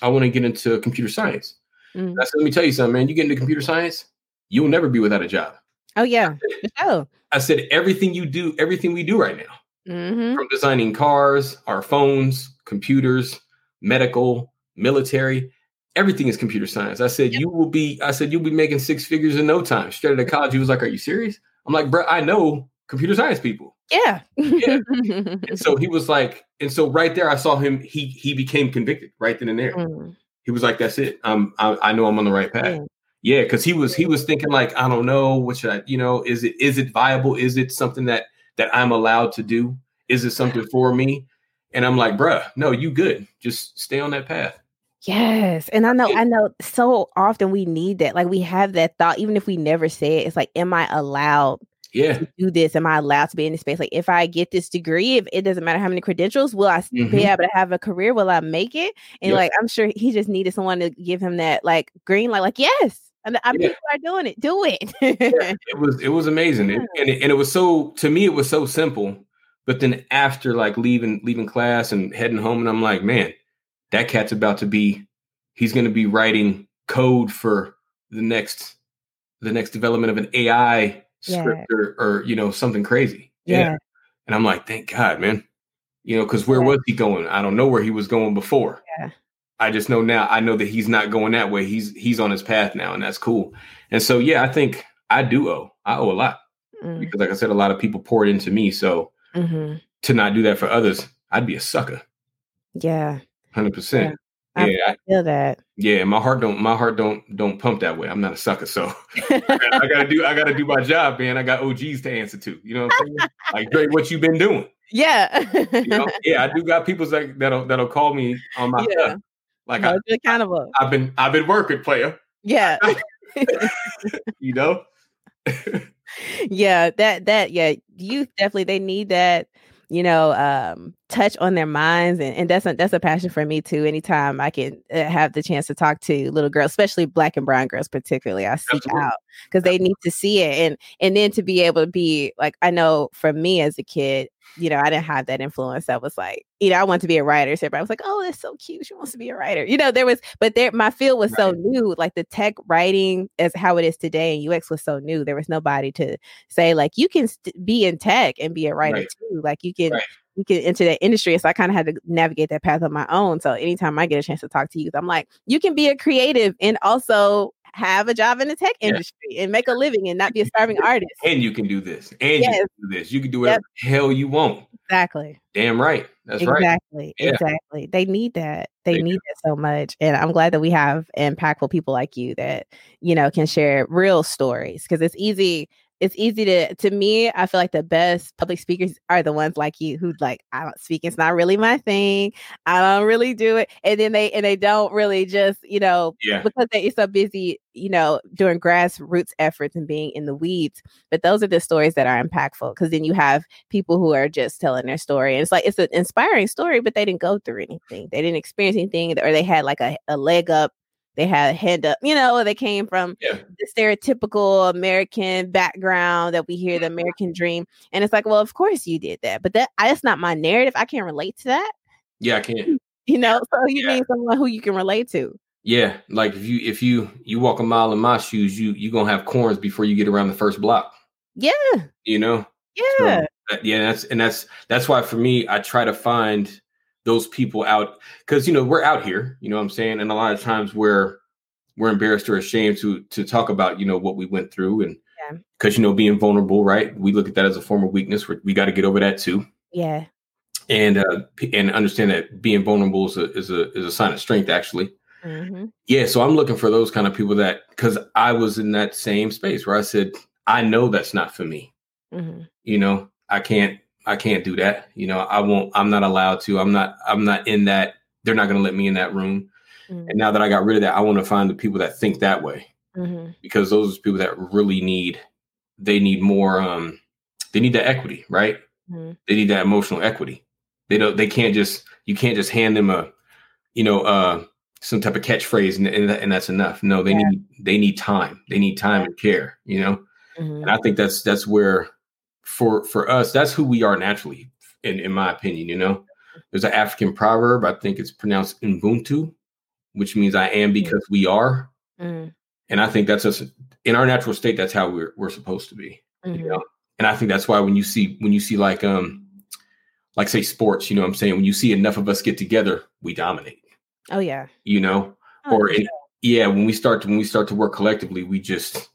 I want to get into computer science." Mm-hmm. I said, "Let me tell you something, man. You get into computer science, you'll never be without a job." Oh yeah, oh. I said everything you do, everything we do right now, mm-hmm. from designing cars, our phones, computers, medical, military, everything is computer science. I said you will be. I said you'll be making six figures in no time. Straight out of college, he was like, "Are you serious?" I'm like, "Bro, I know computer science people." Yeah. yeah. And so he was like, and so right there, I saw him. He he became convicted right then and there. Mm. He was like, "That's it. Um, I, I know I'm on the right path." Mm. Yeah, because he was he was thinking like, I don't know, what should I, you know, is it is it viable? Is it something that that I'm allowed to do? Is it something for me? And I'm like, bruh, no, you good. Just stay on that path. Yes. And I know, I know so often we need that. Like we have that thought, even if we never say it, it's like, am I allowed yeah. to do this? Am I allowed to be in this space? Like if I get this degree, if it doesn't matter how many credentials, will I mm-hmm. be able to have a career? Will I make it? And like I'm sure he just needed someone to give him that like green light, like, yes, and I yeah. people are doing it. Do it. yeah, it was it was amazing, yeah. and, it, and it was so to me it was so simple. But then after like leaving leaving class and heading home, and I'm like, man, that cat's about to be. He's going to be writing code for the next the next development of an AI script or, or you know something crazy. Yeah. And I'm like, thank God, man. You know, because where was he going? I don't know where he was going before. Yeah. I just know now. I know that he's not going that way. He's he's on his path now, and that's cool. And so, yeah, I think I do owe. I owe a lot mm. because, like I said, a lot of people poured into me. So mm-hmm. to not do that for others, I'd be a sucker. Yeah, hundred percent. Yeah, I feel that. Yeah, my heart don't my heart don't don't pump that way. I'm not a sucker, so I, gotta, I gotta do I gotta do my job, man. I got OGs to answer to. You know what I'm saying? like Dre, what you been doing? Yeah. you know? Yeah, I do got people that, that'll that'll call me on my yeah. stuff. Like I, accountable. I've been I've been working, player. Yeah. you know? yeah, that that yeah, youth definitely they need that, you know, um touch on their minds and, and that's a that's a passion for me too anytime i can uh, have the chance to talk to little girls especially black and brown girls particularly i seek Absolutely. out because they need to see it and and then to be able to be like i know for me as a kid you know, I didn't have that influence that was like, you know, I want to be a writer. So everybody was like, oh, that's so cute. She wants to be a writer. You know, there was, but there, my field was right. so new. Like the tech writing as how it is today and UX was so new. There was nobody to say, like, you can st- be in tech and be a writer right. too. Like you can, right. you can enter that industry. So I kind of had to navigate that path on my own. So anytime I get a chance to talk to you, I'm like, you can be a creative and also have a job in the tech industry yeah. and make a living and not be a starving artist. And you can do this. And yes. you can do this. You can do whatever yep. hell you want. Exactly. Damn right. That's exactly. right. Exactly. Yeah. Exactly. They need that. They, they need do. that so much. And I'm glad that we have impactful people like you that, you know, can share real stories because it's easy it's easy to to me i feel like the best public speakers are the ones like you who like i don't speak it's not really my thing i don't really do it and then they and they don't really just you know yeah. because they're so busy you know doing grassroots efforts and being in the weeds but those are the stories that are impactful because then you have people who are just telling their story and it's like it's an inspiring story but they didn't go through anything they didn't experience anything or they had like a, a leg up they had a hand up, you know, they came from Yeah. the stereotypical American background that we hear the mm-hmm. American dream. And it's like, well, of course you did that, but that that's not my narrative. I can't relate to that, Yeah, I can't. you know. So you Yeah. need someone who you can relate to. Yeah, like if you if you you walk a mile in my shoes, you you gonna have corns before you get around the first block. Yeah, You know. yeah. So, yeah, that's and that's that's why for me, I try to find those people out because you know we're out here. You know what I'm saying, and a lot of times we're we're embarrassed or ashamed to to talk about you know what we went through and Yeah. because you know being vulnerable, right? We look at that as a form of weakness. we we got to get over that too. yeah. and uh, and understand that being vulnerable is a is a is a sign of strength. Actually, hmm yeah. So I'm looking for those kind of people that because I was in that same space where I said I know that's not for me. hmm You know, I can't I can't do that. You know, I won't. I'm not allowed to. I'm not. I'm not in that. They're not going to let me in that room. hmm And now that I got rid of that, I want to find the people that think that way hmm because those are people that really need. They need more. Um, they need that equity, right? hmm they need that emotional equity. They don't. They can't just. You can't just hand them a, you know, uh, some type of catchphrase and and, and that's enough. No, they Yeah. need. They need time. They need time and care. You know, hmm and I think that's that's where, for for us, that's who we are naturally. In in my opinion, you know, there's an African proverb. I think it's pronounced Ubuntu, which means I am because we are. hmm And I think that's us in our natural state. That's how we're we're supposed to be you know and i think that's why when you see when you see like um like say sports you know what i'm saying when you see enough of us get together we dominate Oh yeah. you know Oh, or in, yeah when we start to when we start to work collectively we just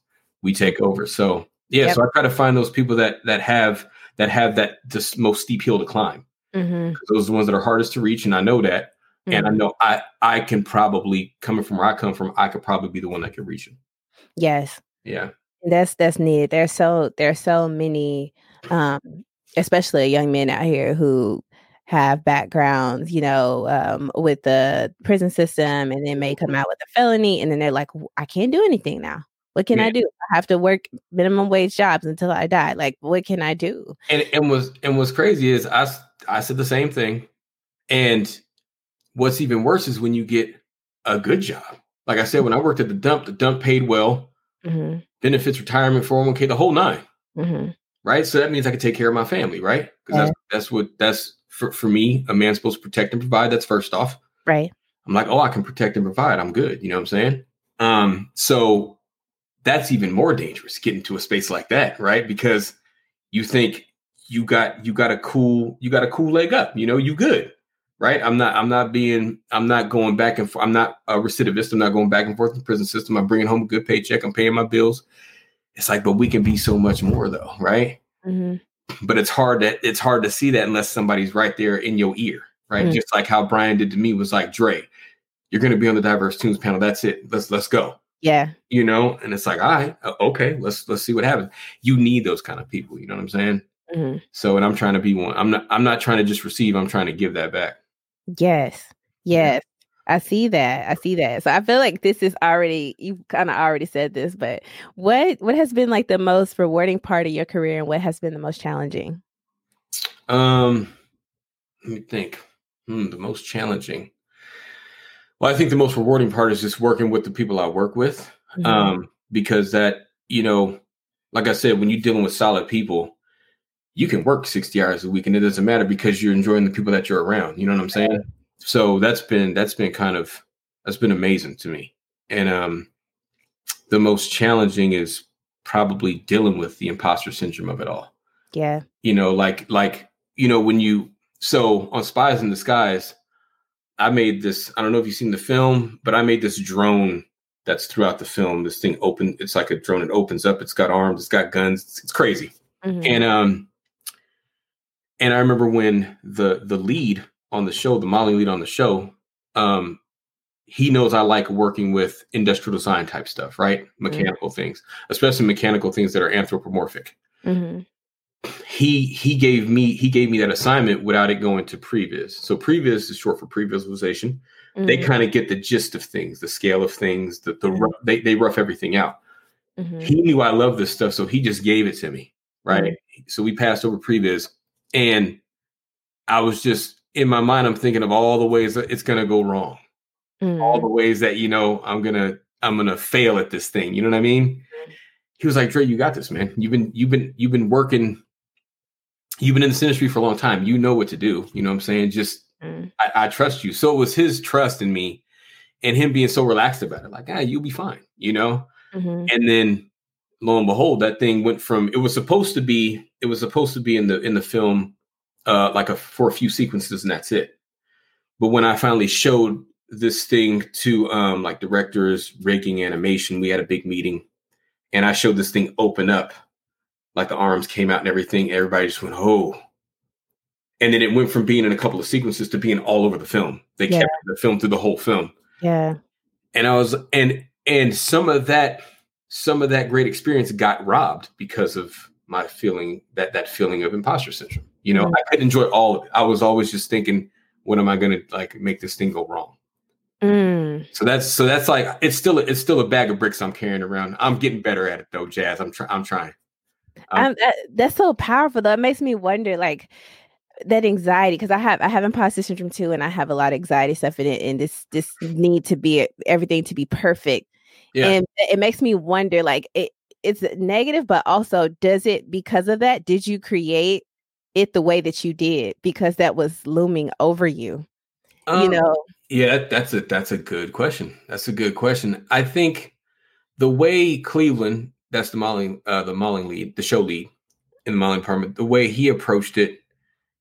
we take over so yeah Yep. so i try to find those people that that have that have that this most steep hill to climb hmm 'Cause those are the ones that are hardest to reach and i know that and i know i i can probably coming from where i come from i could probably be the one that could reach them yes. yeah That's that's needed. There's so there's so many, um, especially young men out here who have backgrounds, you know, um, with the prison system, and then may come out with a felony, and then they're like, I can't do anything now. What can I do? I have to work minimum wage jobs until I die. Like, what can I do? and and was and what's crazy is I I said the same thing, and what's even worse is when you get a good job. Like I said, when I worked at the dump, the dump paid well, hmm benefits, retirement, four hundred one k, the whole nine, hmm right? So that means I could take care of my family, right? Because that's that's what that's for for me. A man's supposed to protect and provide. That's first off. Right. I'm like, oh, I can protect and provide. I'm good. You know what I'm saying? Um, so that's even more dangerous getting to a space like that, right? Because you think you got you got a cool you got a cool leg up. You know, you good, right? I'm not I'm not being I'm not going back and forth. I'm not a recidivist. I'm not going back and forth in the prison system. I'm bringing home a good paycheck. I'm paying my bills. It's like, but we can be so much more though, right? hmm but it's hard to it's hard to see that unless somebody's right there in your ear, right? Mm. Just like how Brian did to me was like, Dre, you're going to be on the Diverse Tunes panel. That's it. Let's let's go. Yeah. You know, and it's like, all right, okay, let's let's see what happens. You need those kind of people. You know what I'm saying? hmm So, and I'm trying to be one. I'm not. I'm not trying to just receive. I'm trying to give that back. Yes. Yes. I see that. I see that. So I feel like this is already you kind of already said this, but what what has been like the most rewarding part of your career and what has been the most challenging? Um, let me think. Hmm, the most challenging. Well, I think the most rewarding part is just working with the people I work with. Mhm. um, because that you know, like I said, when you're dealing with solid people, you can work 60 hours a week and it doesn't matter because you're enjoying the people that you're around. You know what I'm saying? So that's been that's been kind of that's been amazing to me. And um the most challenging is probably dealing with the imposter syndrome of it all. yeah. You know, like like you know when you so on Spies in Disguise, I made this. I don't know if you've seen the film, but I made this drone that's throughout the film. This thing open. It's like a drone. It opens up. It's got arms. It's got guns. It's, it's crazy. Mhm. And um, and I remember when the the lead on the show, the Molly lead on the show, um, he knows I like working with industrial design type stuff, right? Mechanical things, especially mechanical things that are anthropomorphic. Mhm. He he gave me he gave me that assignment without it going to previs. So previs is short for pre-visualization they Mhm. kind of get the gist of things, the scale of things, the, the rough, they, they rough everything out. Mhm. He knew I love this stuff, so he just gave it to me. Right. So we passed over previs and I was just in my mind, I'm thinking of all the ways that it's gonna go wrong. mm. all the ways that you know I'm gonna I'm gonna fail at this thing. You know what I mean? He was like, Dre, you got this, man. You've been you've been you've been working. You've been in this industry for a long time. You know what to do. You know what I'm saying? Just mm. I, I trust you. So it was his trust in me and him being so relaxed about it, like, ah, you'll be fine, you know? Mm-hmm. And then lo and behold, that thing went from it was supposed to be, it was supposed to be in the in the film uh like a for a few sequences and that's it. But when I finally showed this thing to um like directors, rigging animation, we had a big meeting and I showed this thing open up, like the arms came out and everything. Everybody just went, oh. And then it went from being in a couple of sequences to being all over the film. They yeah. kept the film through the whole film. Yeah. And I was and and some of that some of that great experience got robbed because of my feeling that that feeling of imposter syndrome. You know, mm-hmm. I could enjoy all of it. I was always just thinking, when am I going to like make this thing go wrong? Mm. So that's so that's like it's still it's still a bag of bricks I'm carrying around. I'm getting better at it though, Jazz. I'm trying. I'm trying. Um, that, that's so powerful though. It makes me wonder, like that anxiety, because I have I have imposter syndrome too, and I have a lot of anxiety stuff in it, and this this need to be everything to be perfect. Yeah. And it makes me wonder, like it it's negative, but also does it because of that? Did you create it the way that you did because that was looming over you? Um, you know yeah, that's a that's a good question. That's a good question. I think the way Cleveland, that's the modeling, uh, the modeling lead, the show lead in the modeling department, the way he approached it,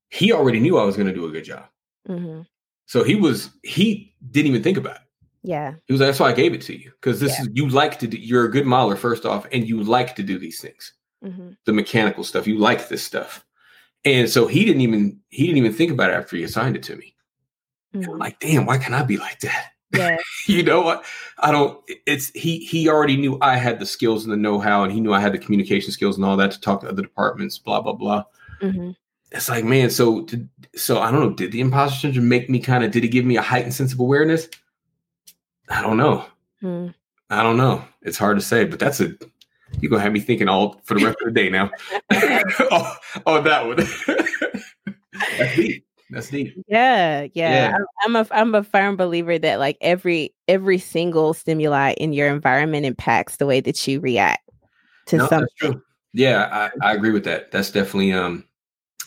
he already knew I was going to do a good job. Mm-hmm. So he was he didn't even think about it. Yeah, he was. That's why I gave it to you because this yeah. is you like to. do You're a good modeler first off, and you like to do these things, mm-hmm. the mechanical stuff. You like this stuff, and so he didn't even he didn't even think about it after he assigned it to me. Mm-hmm. like, damn, why can't I be like that? Yeah. you know what? I don't it's he he already knew I had the skills and the know-how and he knew I had the communication skills and all that to talk to other departments, blah, blah, blah. Mm-hmm. It's like, man, so did, so I don't know, did the imposter syndrome make me kind of did it give me a heightened sense of awareness? I don't know. Mm. I don't know. It's hard to say, but that's a you're gonna have me thinking all for the rest of the day now. oh, oh, that one. That's deep. Yeah, yeah. yeah. I'm, a I'm a firm believer that like every every single stimuli in your environment impacts the way that you react to no, something. That's true. Yeah, I, I agree with that. That's definitely um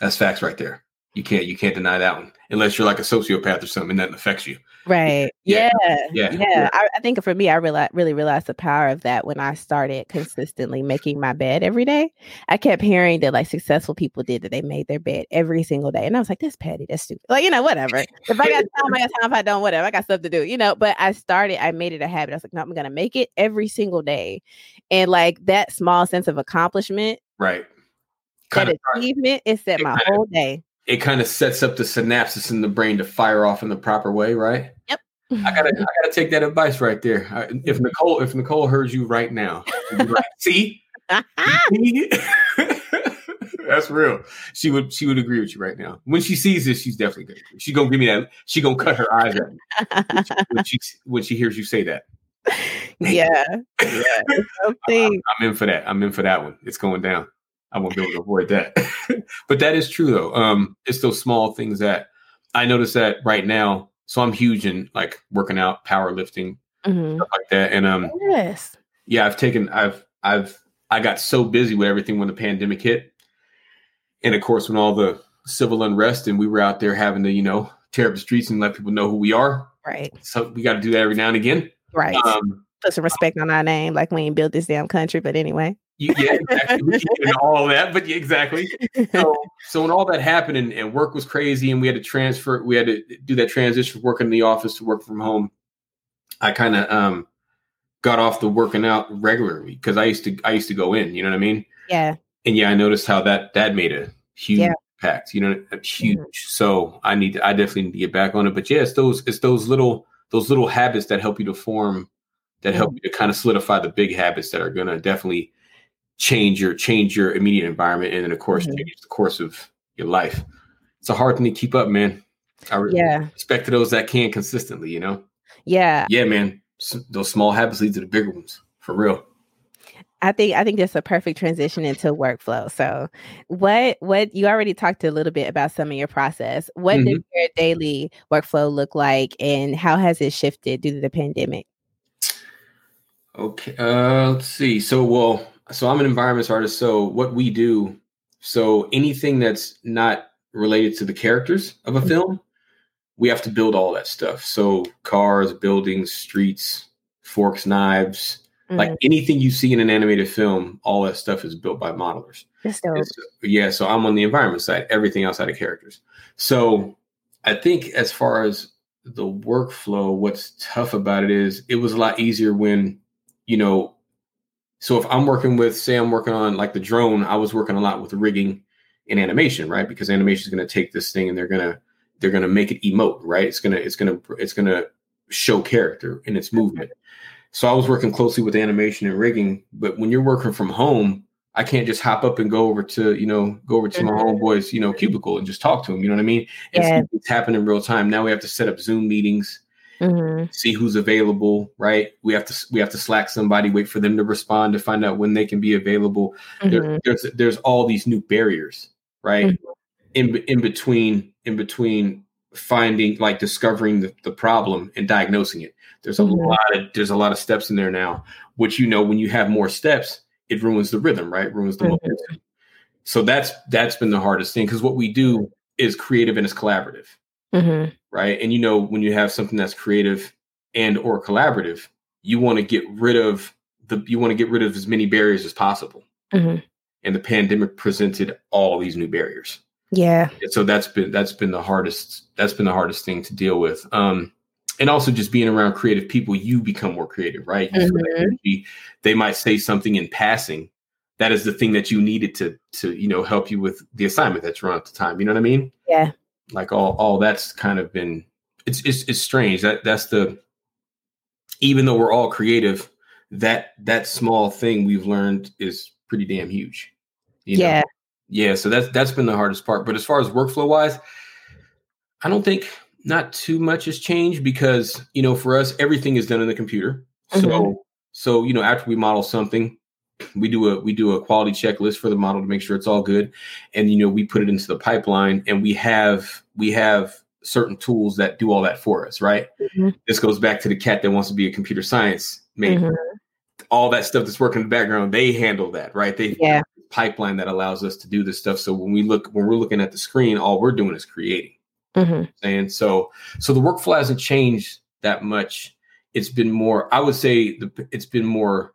that's facts right there. You can't you can't deny that one unless you're like a sociopath or something and that affects you. Right. Yeah. Yeah. Yeah. yeah. I, I, think for me, I realized, really realized the power of that when I started consistently making my bed every day. I kept hearing that like successful people did that they made their bed every single day. And I was like, that's petty. That's stupid. Like, you know, whatever. if I got time, I got time. If I don't, whatever. I got stuff to do, you know. But I started, I made it a habit. I was like, no, I'm going to make it every single day. And like that small sense of accomplishment. Right. That achievement, it set my whole day it kind of sets up the synapses in the brain to fire off in the proper way, right? Yep. I gotta, I gotta take that advice right there. if Nicole, if Nicole heard you right now, see, that's real. She would, she would agree with you right now. When she sees this, she's definitely gonna. She's gonna give me that. She gonna cut her eyes at me when she when she hears you say that. Yeah, yeah. I'm, I'm in for that. I'm in for that one. It's going down. I won't be able to avoid that. but that is true though. Um, it's those small things that I notice that right now. So I'm huge in like working out, powerlifting, mm-hmm. stuff like that. And um, yes, yeah, I've taken, I've, I've, I got so busy with everything when the pandemic hit, and of course when all the civil unrest and we were out there having to, you know, tear up the streets and let people know who we are. Right. So we got to do that every now and again. Right. Um, Put some respect on our name, like we ain't built this damn country. But anyway. You, yeah, exactly. and all that, but yeah, exactly. So, so when all that happened and, and, work was crazy, and we had to transfer, we had to do that transition from working in the office to work from home. I kind of um, got off the working out regularly because I used to, I used to go in. You know what I mean? Yeah. And yeah, I noticed how that that made a huge yeah. impact. You know, huge. Mm-hmm. So I need, to, I definitely need to get back on it. But yeah, it's those, it's those little, those little habits that help you to form, that mm-hmm. help you to kind of solidify the big habits that are going to definitely change your change your immediate environment and then of course mm-hmm. change the course of your life it's a hard thing to keep up man i yeah respect to those that can consistently you know yeah yeah man S- those small habits lead to the bigger ones for real I think I think that's a perfect transition into workflow. So, what what you already talked a little bit about some of your process. What mm-hmm. does your daily workflow look like, and how has it shifted due to the pandemic? Okay, uh, let's see. So, well, so I'm an environments artist. So, what we do, so anything that's not related to the characters of a mm-hmm. film, we have to build all that stuff. So, cars, buildings, streets, forks, knives Mm-hmm. Like anything you see in an animated film, all that stuff is built by modelers. yeah, so I'm on the environment side, everything outside of characters. So I think as far as the workflow, what's tough about it is it was a lot easier when, you know, so if I'm working with, say, I'm working on like the drone, I was working a lot with rigging and animation, right? Because animation is going to take this thing and they're gonna they're gonna make it emote, right? It's gonna it's gonna it's gonna show character in its movement. So I was working closely with animation and rigging, but when you're working from home, I can't just hop up and go over to, you know, go over to mm-hmm. my homeboy's, you know, cubicle and just talk to him. You know what I mean? Yeah. it's happening in real time. Now we have to set up Zoom meetings, mm-hmm. see who's available, right? We have to we have to slack somebody, wait for them to respond to find out when they can be available. Mm-hmm. There, there's there's all these new barriers, right? Mm-hmm. In in between in between finding like discovering the, the problem and diagnosing it there's a mm-hmm. lot of there's a lot of steps in there now which you know when you have more steps it ruins the rhythm right ruins the mm-hmm. momentum so that's that's been the hardest thing because what we do is creative and it's collaborative mm-hmm. right and you know when you have something that's creative and or collaborative you want to get rid of the you want to get rid of as many barriers as possible mm-hmm. and the pandemic presented all these new barriers yeah. And so that's been that's been the hardest that's been the hardest thing to deal with. Um and also just being around creative people, you become more creative, right? Mm-hmm. They might say something in passing. That is the thing that you needed to to you know help you with the assignment that you're on at the time. You know what I mean? Yeah. Like all all that's kind of been it's it's it's strange. That that's the even though we're all creative, that that small thing we've learned is pretty damn huge. yeah. Know? Yeah, so that's that's been the hardest part. But as far as workflow wise, I don't think not too much has changed because you know for us everything is done in the computer. Mm-hmm. So so you know after we model something, we do a we do a quality checklist for the model to make sure it's all good, and you know we put it into the pipeline, and we have we have certain tools that do all that for us. Right. Mm-hmm. This goes back to the cat that wants to be a computer science major. Mm-hmm. All that stuff that's working in the background, they handle that, right? They yeah pipeline that allows us to do this stuff. So when we look when we're looking at the screen, all we're doing is creating. Mm-hmm. And so so the workflow hasn't changed that much. It's been more, I would say the, it's been more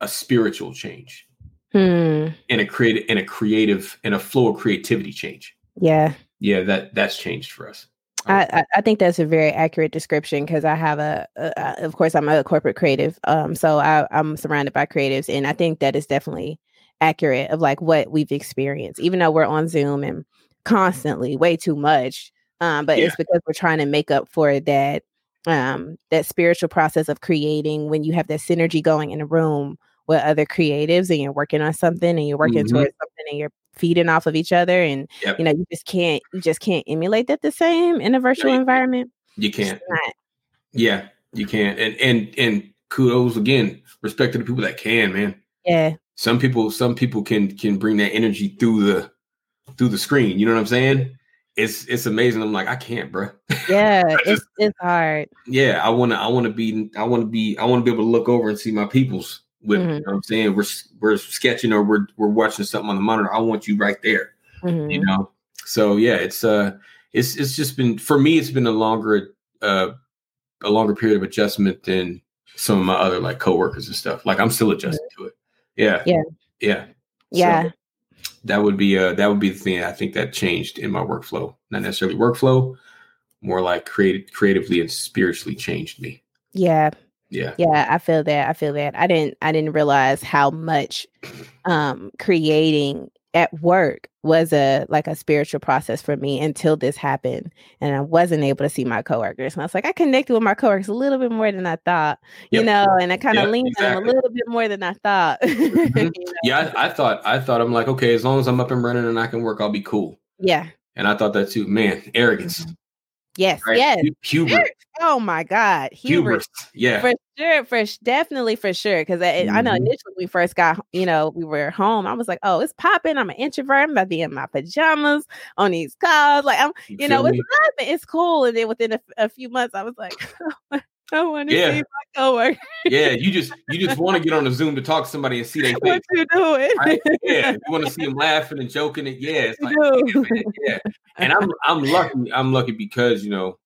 a spiritual change. Hmm. And a creative and a creative and a flow of creativity change. Yeah. Yeah, that that's changed for us. I, I think that's a very accurate description because I have a, a, of course, I'm a corporate creative. Um, so I, I'm surrounded by creatives, and I think that is definitely accurate of like what we've experienced, even though we're on Zoom and constantly way too much. Um, but yeah. it's because we're trying to make up for that um that spiritual process of creating when you have that synergy going in a room with other creatives and you're working on something and you're working mm-hmm. towards something and you're feeding off of each other and yep. you know you just can't you just can't emulate that the same in a virtual no, environment? You can't. yeah you can't. And and and kudos again respect to the people that can man. Yeah. Some people some people can can bring that energy through the through the screen you know what i'm saying? It's it's amazing. I'm like i can't bro yeah just, it's it's hard. Yeah i want to i want to be i want to be i want to be able to look over and see my peoples with mm-hmm. you know what i'm saying we're we're sketching or we're we're watching something on the monitor i want you right there mm-hmm. you know so yeah it's uh it's it's just been for me it's been a longer uh a longer period of adjustment than some of my other like coworkers and stuff like i'm still adjusting mm-hmm. to it yeah. Yeah. Yeah. Yeah. So that would be uh that would be the thing I think that changed in my workflow. Not necessarily workflow, more like creative creatively and spiritually changed me. Yeah. Yeah. Yeah, I feel that. I feel that. I didn't I didn't realize how much um creating at work was a like a spiritual process for me until this happened and I wasn't able to see my coworkers. And I was like, I connected with my coworkers a little bit more than I thought, you yep. know, and I kind of yep, leaned exactly. on them a little bit more than I thought. mm-hmm. you know? Yeah, I, I, thought I thought I'm like, okay, as long as I'm up and running and I can work, I'll be cool. Yeah. And I thought that too. Man, arrogance. Yes, right? yes. Hubris. Oh my God, hubris. Yeah, for sure, for definitely for sure. Because mm-hmm. I know mm-hmm. initially we first got, you know, we were home. I was like, oh, it's popping. I'm an introvert. I'm about to be in my pajamas on these calls. Like I'm, you, you know, it's. It's cool. And then within a, a few months, I was like. I want to yeah. see my coworker. yeah, you just you just want to get on the Zoom to talk to somebody and see their face. What you doing? Right? Yeah, you want to see them laughing and joking. It yeah, it's like yeah, yeah, and I'm I'm lucky. I'm lucky because you know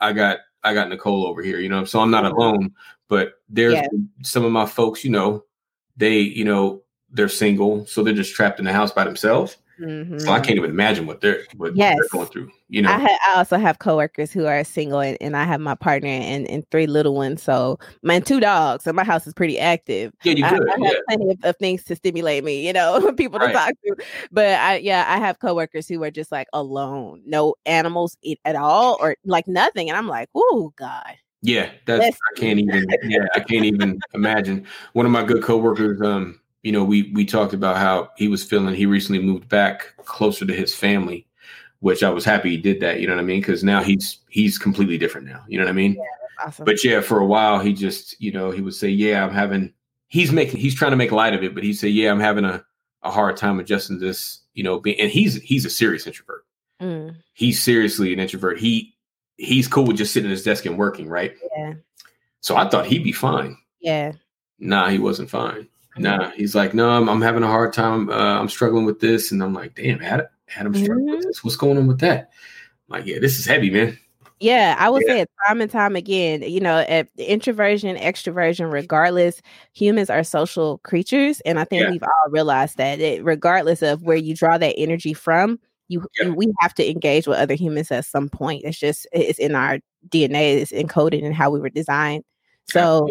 I got I got Nicole over here. You know, so I'm not mm-hmm. alone. But there's yeah. some of my folks. You know, they you know they're single, so they're just trapped in the house by themselves. Mm-hmm. So I can't even imagine what they're what yes. they're going through. You know, I, ha- I also have coworkers who are single, and, and I have my partner and, and three little ones. So my two dogs, and my house is pretty active. Yeah, you good. I, have plenty of, of, things to stimulate me. You know, people to right. talk to. But I yeah, I have coworkers who are just like alone, no animals at all, or like nothing, and I'm like, oh God. Yeah, that's I can't even. Yeah, I can't even imagine. One of my good coworkers, um, you know, we we talked about how he was feeling. He recently moved back closer to his family, which I was happy he did that. You know what I mean? Because now he's he's completely different now. You know what I mean? Yeah, awesome. But yeah, for a while he just you know he would say, yeah, I'm having. He's making he's trying to make light of it, but he said, yeah, I'm having a a hard time adjusting this. You know, being, and he's he's a serious introvert. Mm. He's seriously an introvert. He he's cool with just sitting at his desk and working, right? Yeah. So I thought he'd be fine. Yeah. Nah, he wasn't fine. Nah, he's like, no, I'm, I'm having a hard time. Uh, I'm struggling with this, and I'm like, damn, Adam, Adam struggling mm-hmm. with this. What's going on with that? I'm like, yeah, this is heavy, man. Yeah, I would yeah. say it time and time again. You know, at introversion, extroversion, regardless, humans are social creatures, and I think yeah. we've all realized that. It, regardless of where you draw that energy from, you, yeah. you, we have to engage with other humans at some point. It's just it's in our DNA. It's encoded in how we were designed. So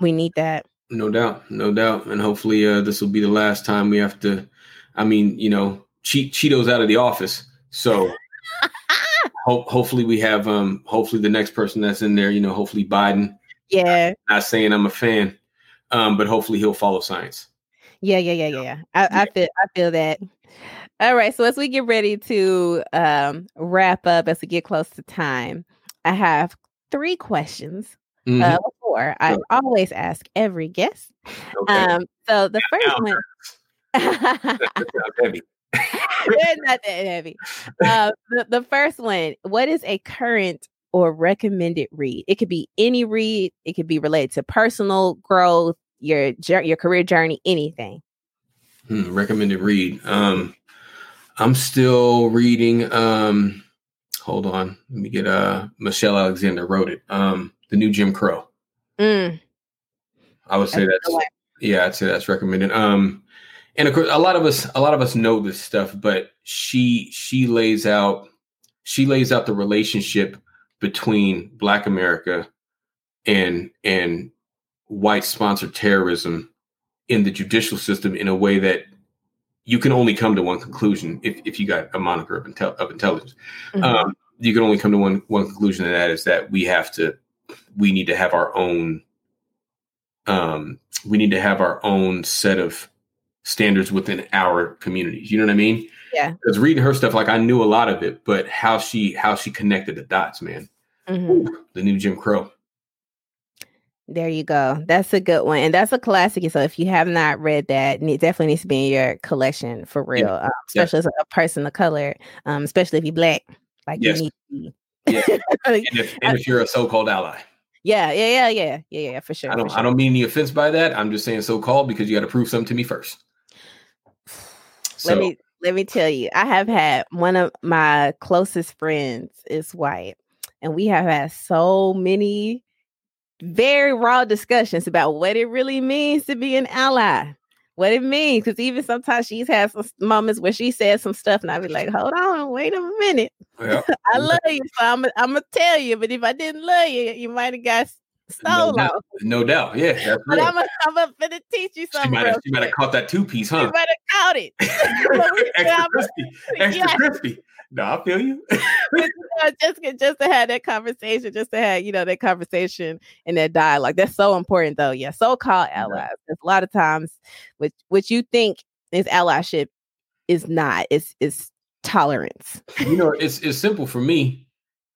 we need that. No doubt, no doubt, and hopefully uh, this will be the last time we have to. I mean, you know, cheat Cheetos out of the office. So ho- hopefully we have. Um, hopefully the next person that's in there, you know, hopefully Biden. Yeah. Not, not saying I'm a fan, um, but hopefully he'll follow science. Yeah, yeah, yeah, yeah. I, yeah. I feel, I feel that. All right. So as we get ready to um, wrap up, as we get close to time, I have three questions Mm-hmm. Uh, before I always ask every guest. Okay. Um, so the yeah, first one. heavy. not that heavy. Uh, the, the first one. What is a current or recommended read? It could be any read. It could be related to personal growth, your your career journey, anything. Hmm, recommended read. Um, I'm still reading. Um, hold on, let me get. Uh, Michelle Alexander wrote it. Um, the new Jim Crow. Mm. I would say that's, that's yeah, I'd say that's recommended. Um, and of course, a lot of us, a lot of us know this stuff, but she she lays out she lays out the relationship between Black America and and white sponsored terrorism in the judicial system in a way that you can only come to one conclusion if, if you got a moniker of, intel- of intelligence. Mm-hmm. Um, you can only come to one one conclusion, and that is that we have to we need to have our own um we need to have our own set of standards within our communities you know what i mean yeah because reading her stuff like i knew a lot of it but how she how she connected the dots man mm-hmm. Ooh, the new jim crow there you go. That's a good one, and that's a classic. So if you have not read that, it definitely needs to be in your collection for real. Yeah. Um, especially yeah. as a person of color, um, especially if you're black, like yes. you need yeah. and, if, and if you're a so-called ally. Yeah, yeah, yeah, yeah, yeah, yeah, for sure. I don't, sure. I don't mean any offense by that. I'm just saying so-called because you got to prove something to me first. So. Let me let me tell you, I have had one of my closest friends is white, and we have had so many very raw discussions about what it really means to be an ally what it means. Because even sometimes she's had some moments where she says some stuff, and I be like, "Hold on, wait a minute. Yeah. I love you, so I'm I'm gonna tell you. But if I didn't love you, you might have got no doubt. no doubt. Yeah, but I'm a, I'm a finna teach you something. She might, have, she might have caught that two piece, huh? She might have caught it. extra crispy. Extra yeah. crispy. No, I feel you. just just to have that conversation, just to have you know that conversation and that dialogue. That's so important, though. Yeah, so-called allies. Yeah. A lot of times, what what you think is allyship is not. It's it's tolerance. you know, it's it's simple for me.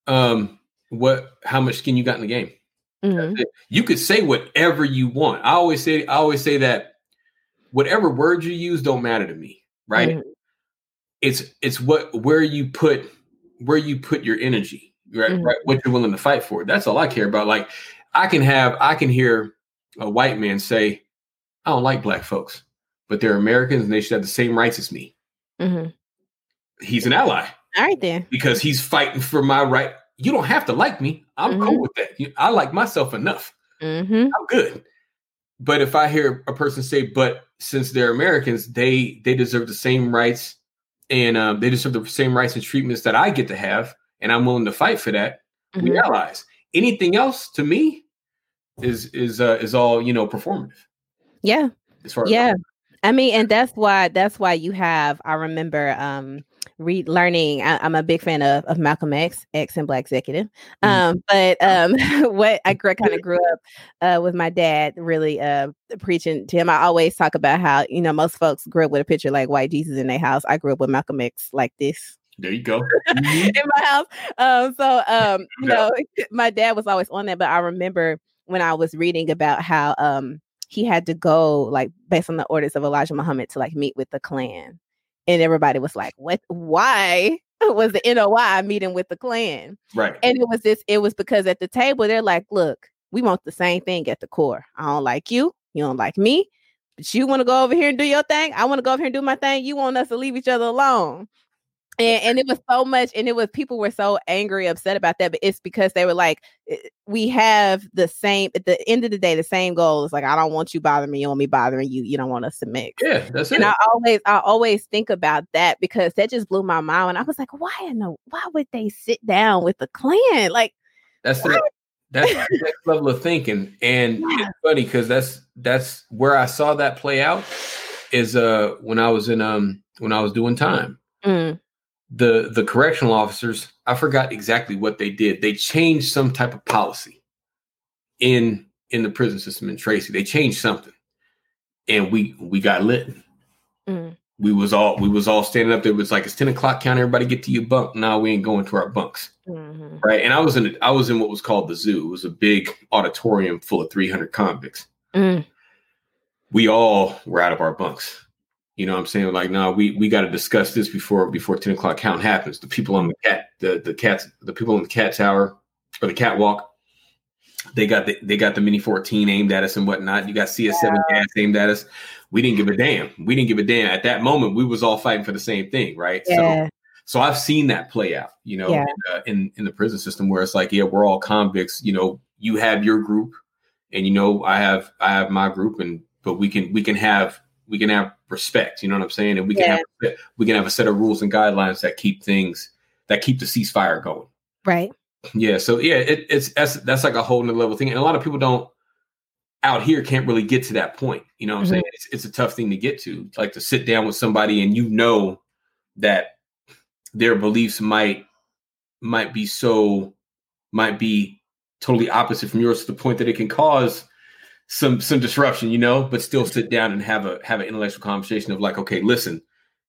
Um, what how much skin you got in the game. Mm-hmm. You could say whatever you want. I always say I always say that whatever words you use don't matter to me, right? Mm-hmm. It's it's what where you put where you put your energy, right? Mm-hmm. Right, what you're willing to fight for. That's all I care about. Like I can have I can hear a white man say, "I don't like black folks, but they're Americans and they should have the same rights as me." Mm-hmm. He's an ally. All right, then. Because he's fighting for my right. You don't have to like me. I'm mm-hmm. cool with that. I like myself enough. Mm-hmm. I'm good. But if I hear a person say, "But since they're Americans, they they deserve the same rights and um, they deserve the same rights and treatments that I get to have, and I'm willing to fight for that," we mm-hmm. allies. Anything else to me is is uh, is all you know performative. Yeah. As far as yeah. I mean, and that's why that's why you have. I remember um read learning. I, am a big fan of, of Malcolm X, X and Black Executive. Mm-hmm. Um, but um, what I kind of grew up uh, with my dad really uh, preaching to him. I always talk about how you know most folks grew up with a picture like white Jesus in their house. I grew up with Malcolm X like this. There you go. in my house. Um, so um, you know, my dad was always on that, but I remember when I was reading about how um he had to go like based on the orders of Elijah Muhammad to like meet with the Klan and everybody was like, "What? Why was the NOI meeting with the Klan?" Right. And it was this. It was because at the table they're like, "Look, we want the same thing at the core. I don't like you. You don't like me." But you want to go over here and do your thing. I want to go over here and do my thing. You want us to leave each other alone. And, and it was so much, and it was people were so angry, upset about that. But it's because they were like, we have the same at the end of the day, the same goal. It's like I don't want you bothering me, you want me bothering you. You don't want us to mix. Yeah, that's and it. And I always, I always think about that because that just blew my mind. And I was like, why in the, why would they sit down with the Klan? Like that's the that's the next level of thinking. And yeah. it's funny because that's that's where I saw that play out. Is uh when I was in um when I was doing time. Mm the the correctional officers i forgot exactly what they did. They changed some type of policy in in the prison system in tracy. They changed something. And we we got lit. Mm. we was all we was all standing up there. It was like it's 10 o'clock count everybody get to your bunk. Now we ain't going to our bunks. Mm-hmm. right? And i was in i was in what was called the zoo. It was a big auditorium full of 300 convicts. Mm. we all were out of our bunks you know what I'm saying? Like, no, we we got to discuss this before before 10 o'clock count happens. The people on the cat, the the cats, the people in the cat tower or the catwalk, they got the they got the mini 14 aimed at us and whatnot. You got CS7 yeah. gas aimed at us. We didn't give a damn. We didn't give a damn. At that moment, we was all fighting for the same thing, right? Yeah. So so I've seen that play out, you know, yeah. in, uh, in in the prison system where it's like, yeah, we're all convicts. You know, you have your group, and you know, I have I have my group, and but we can we can have we can have respect. You know what I'm saying? And we can yeah. have we can have a set of rules and guidelines that keep things that keep the ceasefire going. Right. Yeah. So yeah, it, it's that's that's like a whole new level thing, and a lot of people don't out here can't really get to that point. You know what I'm mm-hmm. saying? It's, it's a tough thing to get to, like to sit down with somebody and you know that their beliefs might might be so might be totally opposite from yours to the point that it can cause some some disruption, you know, but still sit down and have a have an intellectual conversation of like, okay, listen,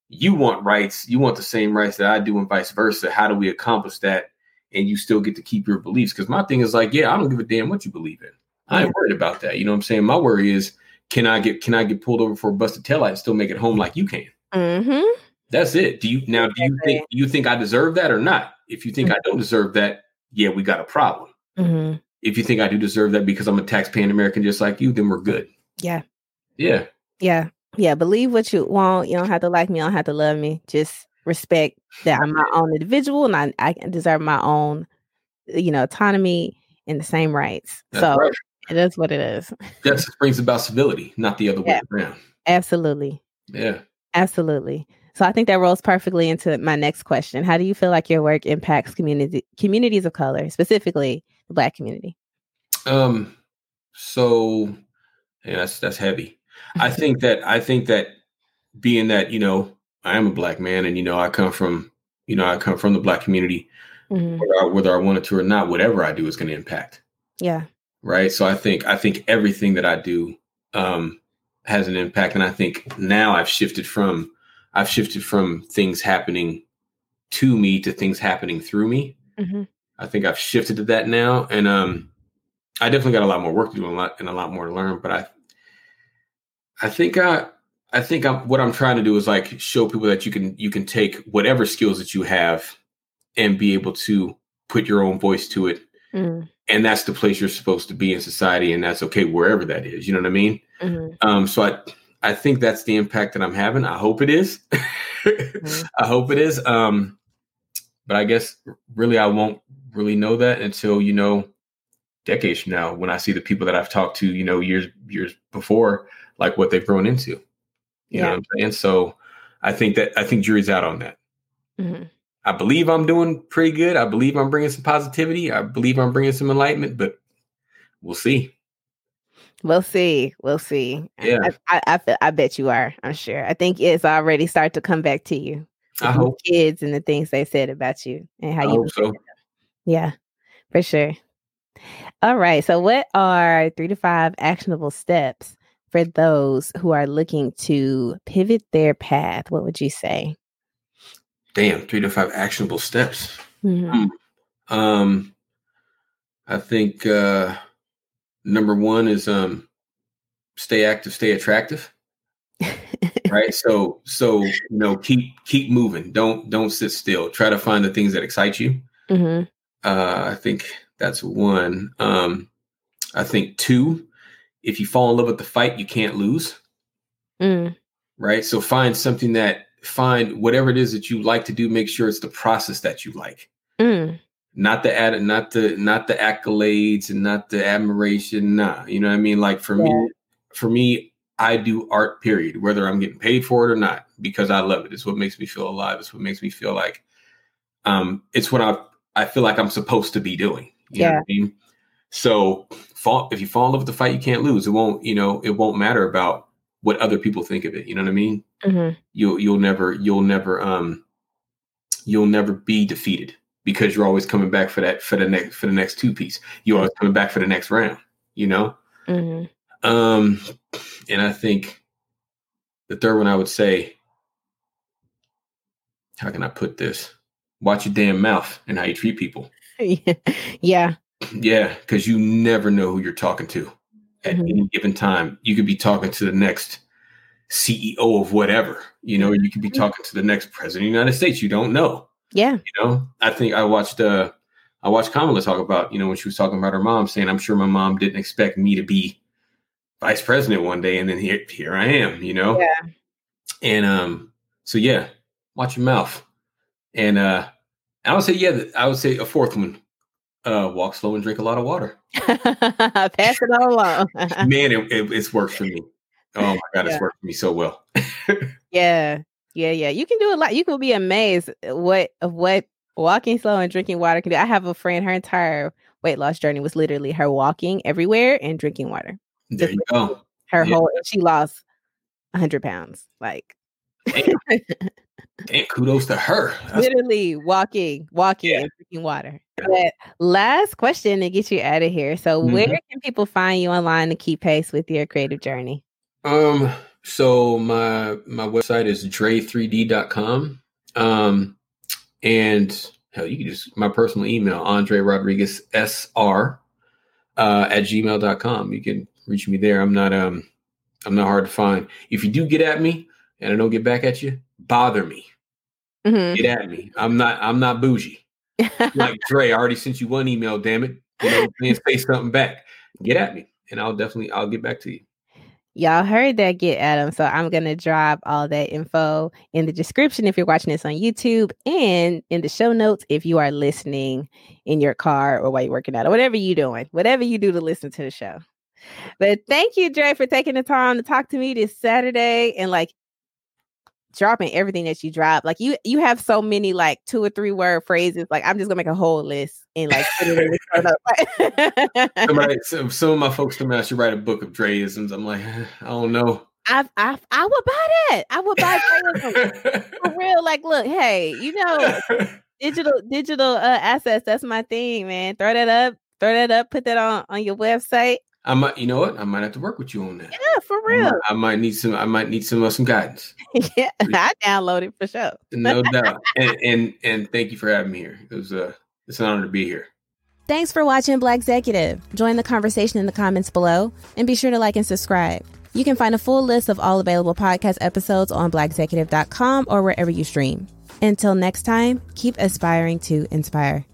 you want rights, you want the same rights that I do, and vice versa. How do we accomplish that? And you still get to keep your beliefs. Because my thing is like, yeah, I don't give a damn what you believe in. I ain't worried about that. You know what I'm saying? My worry is, can I get can I get pulled over for a busted taillight and still make it home like you can? Mm-hmm. That's it. Do you now? Do you think you think I deserve that or not? If you think mm-hmm. I don't deserve that, yeah, we got a problem. Mm-hmm if you think I do deserve that because I'm a taxpaying American just like you, then we're good. Yeah. Yeah. Yeah. Yeah. Believe what you want. You don't have to like me. You don't have to love me. Just respect that I'm my own individual and I, I deserve my own, you know, autonomy and the same rights. That's so right. it is what it is. That brings about civility, not the other yeah. way around. Absolutely. Yeah. Absolutely. So I think that rolls perfectly into my next question. How do you feel like your work impacts community communities of color, specifically the black community? Um, so yeah, that's that's heavy. I think that I think that being that you know I am a black man and you know I come from you know I come from the black community, mm-hmm. whether, I, whether I wanted to or not, whatever I do is going to impact. Yeah. Right. So I think I think everything that I do um, has an impact, and I think now I've shifted from I've shifted from things happening to me to things happening through me. Mm-hmm I think I've shifted to that now, and um, I definitely got a lot more work to do and a lot, and a lot more to learn. But I, I think I, I think I'm what I'm trying to do is like show people that you can you can take whatever skills that you have and be able to put your own voice to it. Mm. And that's the place you're supposed to be in society, and that's okay wherever that is. You know what I mean? Mm-hmm. Um, so I, I think that's the impact that I'm having. I hope it is. mm-hmm. I hope it is. Um, but I guess really I won't really know that until you know decades from now when I see the people that I've talked to, you know, years years before, like what they've grown into. You yeah. know what I'm saying? So I think that I think jury's out on that. Mm-hmm. I believe I'm doing pretty good. I believe I'm bringing some positivity. I believe I'm bringing some enlightenment, but we'll see. We'll see. We'll see. Yeah, I, I, I, I bet you are. I'm sure. I think it's already started to come back to you. I hope kids and the things they said about you and how I you. so. Yeah, for sure. All right. So, what are three to five actionable steps for those who are looking to pivot their path? What would you say? Damn, three to five actionable steps. Mm-hmm. Hmm. Um, I think uh, number one is um, stay active, stay attractive. right. So, so you know, keep keep moving. Don't don't sit still. Try to find the things that excite you. Mm-hmm. Uh, I think that's one. Um, I think two, if you fall in love with the fight, you can't lose. Mm. Right. So find something that find whatever it is that you like to do. Make sure it's the process that you like. Mm. Not the ad, not the not the accolades and not the admiration. Nah, you know what I mean. Like for yeah. me, for me, I do art. Period. Whether I'm getting paid for it or not, because I love it. It's what makes me feel alive. It's what makes me feel like um, it's what I I feel like I'm supposed to be doing. You yeah. I mean? So fall, if you fall in love with the fight, you can't lose. It won't, you know, it won't matter about what other people think of it. You know what I mean? Mm-hmm. You'll you'll never you'll never um you'll never be defeated because you're always coming back for that for the next for the next two piece. You're always coming back for the next round. You know. Mm-hmm. Um, and I think the third one I would say, how can I put this? Watch your damn mouth and how you treat people. yeah. Yeah, because you never know who you're talking to at mm-hmm. any given time. You could be talking to the next CEO of whatever, you know, you could be mm-hmm. talking to the next president of the United States. You don't know. Yeah. You know, I think I watched uh I watched Kamala talk about, you know, when she was talking about her mom saying, I'm sure my mom didn't expect me to be vice president one day, and then here here I am, you know? Yeah. And um, so yeah, watch your mouth. And uh I would say, yeah, I would say a fourth one. Uh, walk slow and drink a lot of water. Pass it all along. Man, it, it, it's worked for me. Oh my god, yeah. it's worked for me so well. yeah, yeah, yeah. You can do a lot. You can be amazed what what walking slow and drinking water can do. I have a friend. Her entire weight loss journey was literally her walking everywhere and drinking water. There Just you go. Her yeah. whole. She lost hundred pounds. Like. And kudos to her. That's Literally walking, walking yeah. and drinking water. But last question to get you out of here. So mm-hmm. where can people find you online to keep pace with your creative journey? Um, so my my website is dre3d.com. Um and hell you can just my personal email, Andre Rodriguez SR uh at gmail.com. You can reach me there. I'm not um I'm not hard to find. If you do get at me and I don't get back at you, bother me. Mm-hmm. Get at me. I'm not. I'm not bougie. like Dre, I already sent you one email. Damn it! You know, say something back. Get at me, and I'll definitely. I'll get back to you. Y'all heard that get at him. So I'm going to drop all that info in the description if you're watching this on YouTube and in the show notes if you are listening in your car or while you're working out or whatever you're doing, whatever you do to listen to the show. But thank you, Dre, for taking the time to talk to me this Saturday. And like dropping everything that you drop. Like you you have so many like two or three word phrases. Like I'm just gonna make a whole list and like put it in the Somebody, some, some of my folks told me I should write a book of Dreisms. I'm like, I don't know. I I I would buy that. I would buy for real. Like, look, hey, you know, digital digital uh, assets. That's my thing, man. Throw that up. Throw that up. Put that on on your website. I might, you know what? I might have to work with you on that. Yeah, for real. I might, I might need some. I might need some uh, some guidance. yeah, I download it for sure. no doubt. And, and and thank you for having me here. It was uh, It's an honor to be here. Thanks for watching Black Executive. Join the conversation in the comments below and be sure to like and subscribe. You can find a full list of all available podcast episodes on blackexecutive.com or wherever you stream. Until next time, keep aspiring to inspire.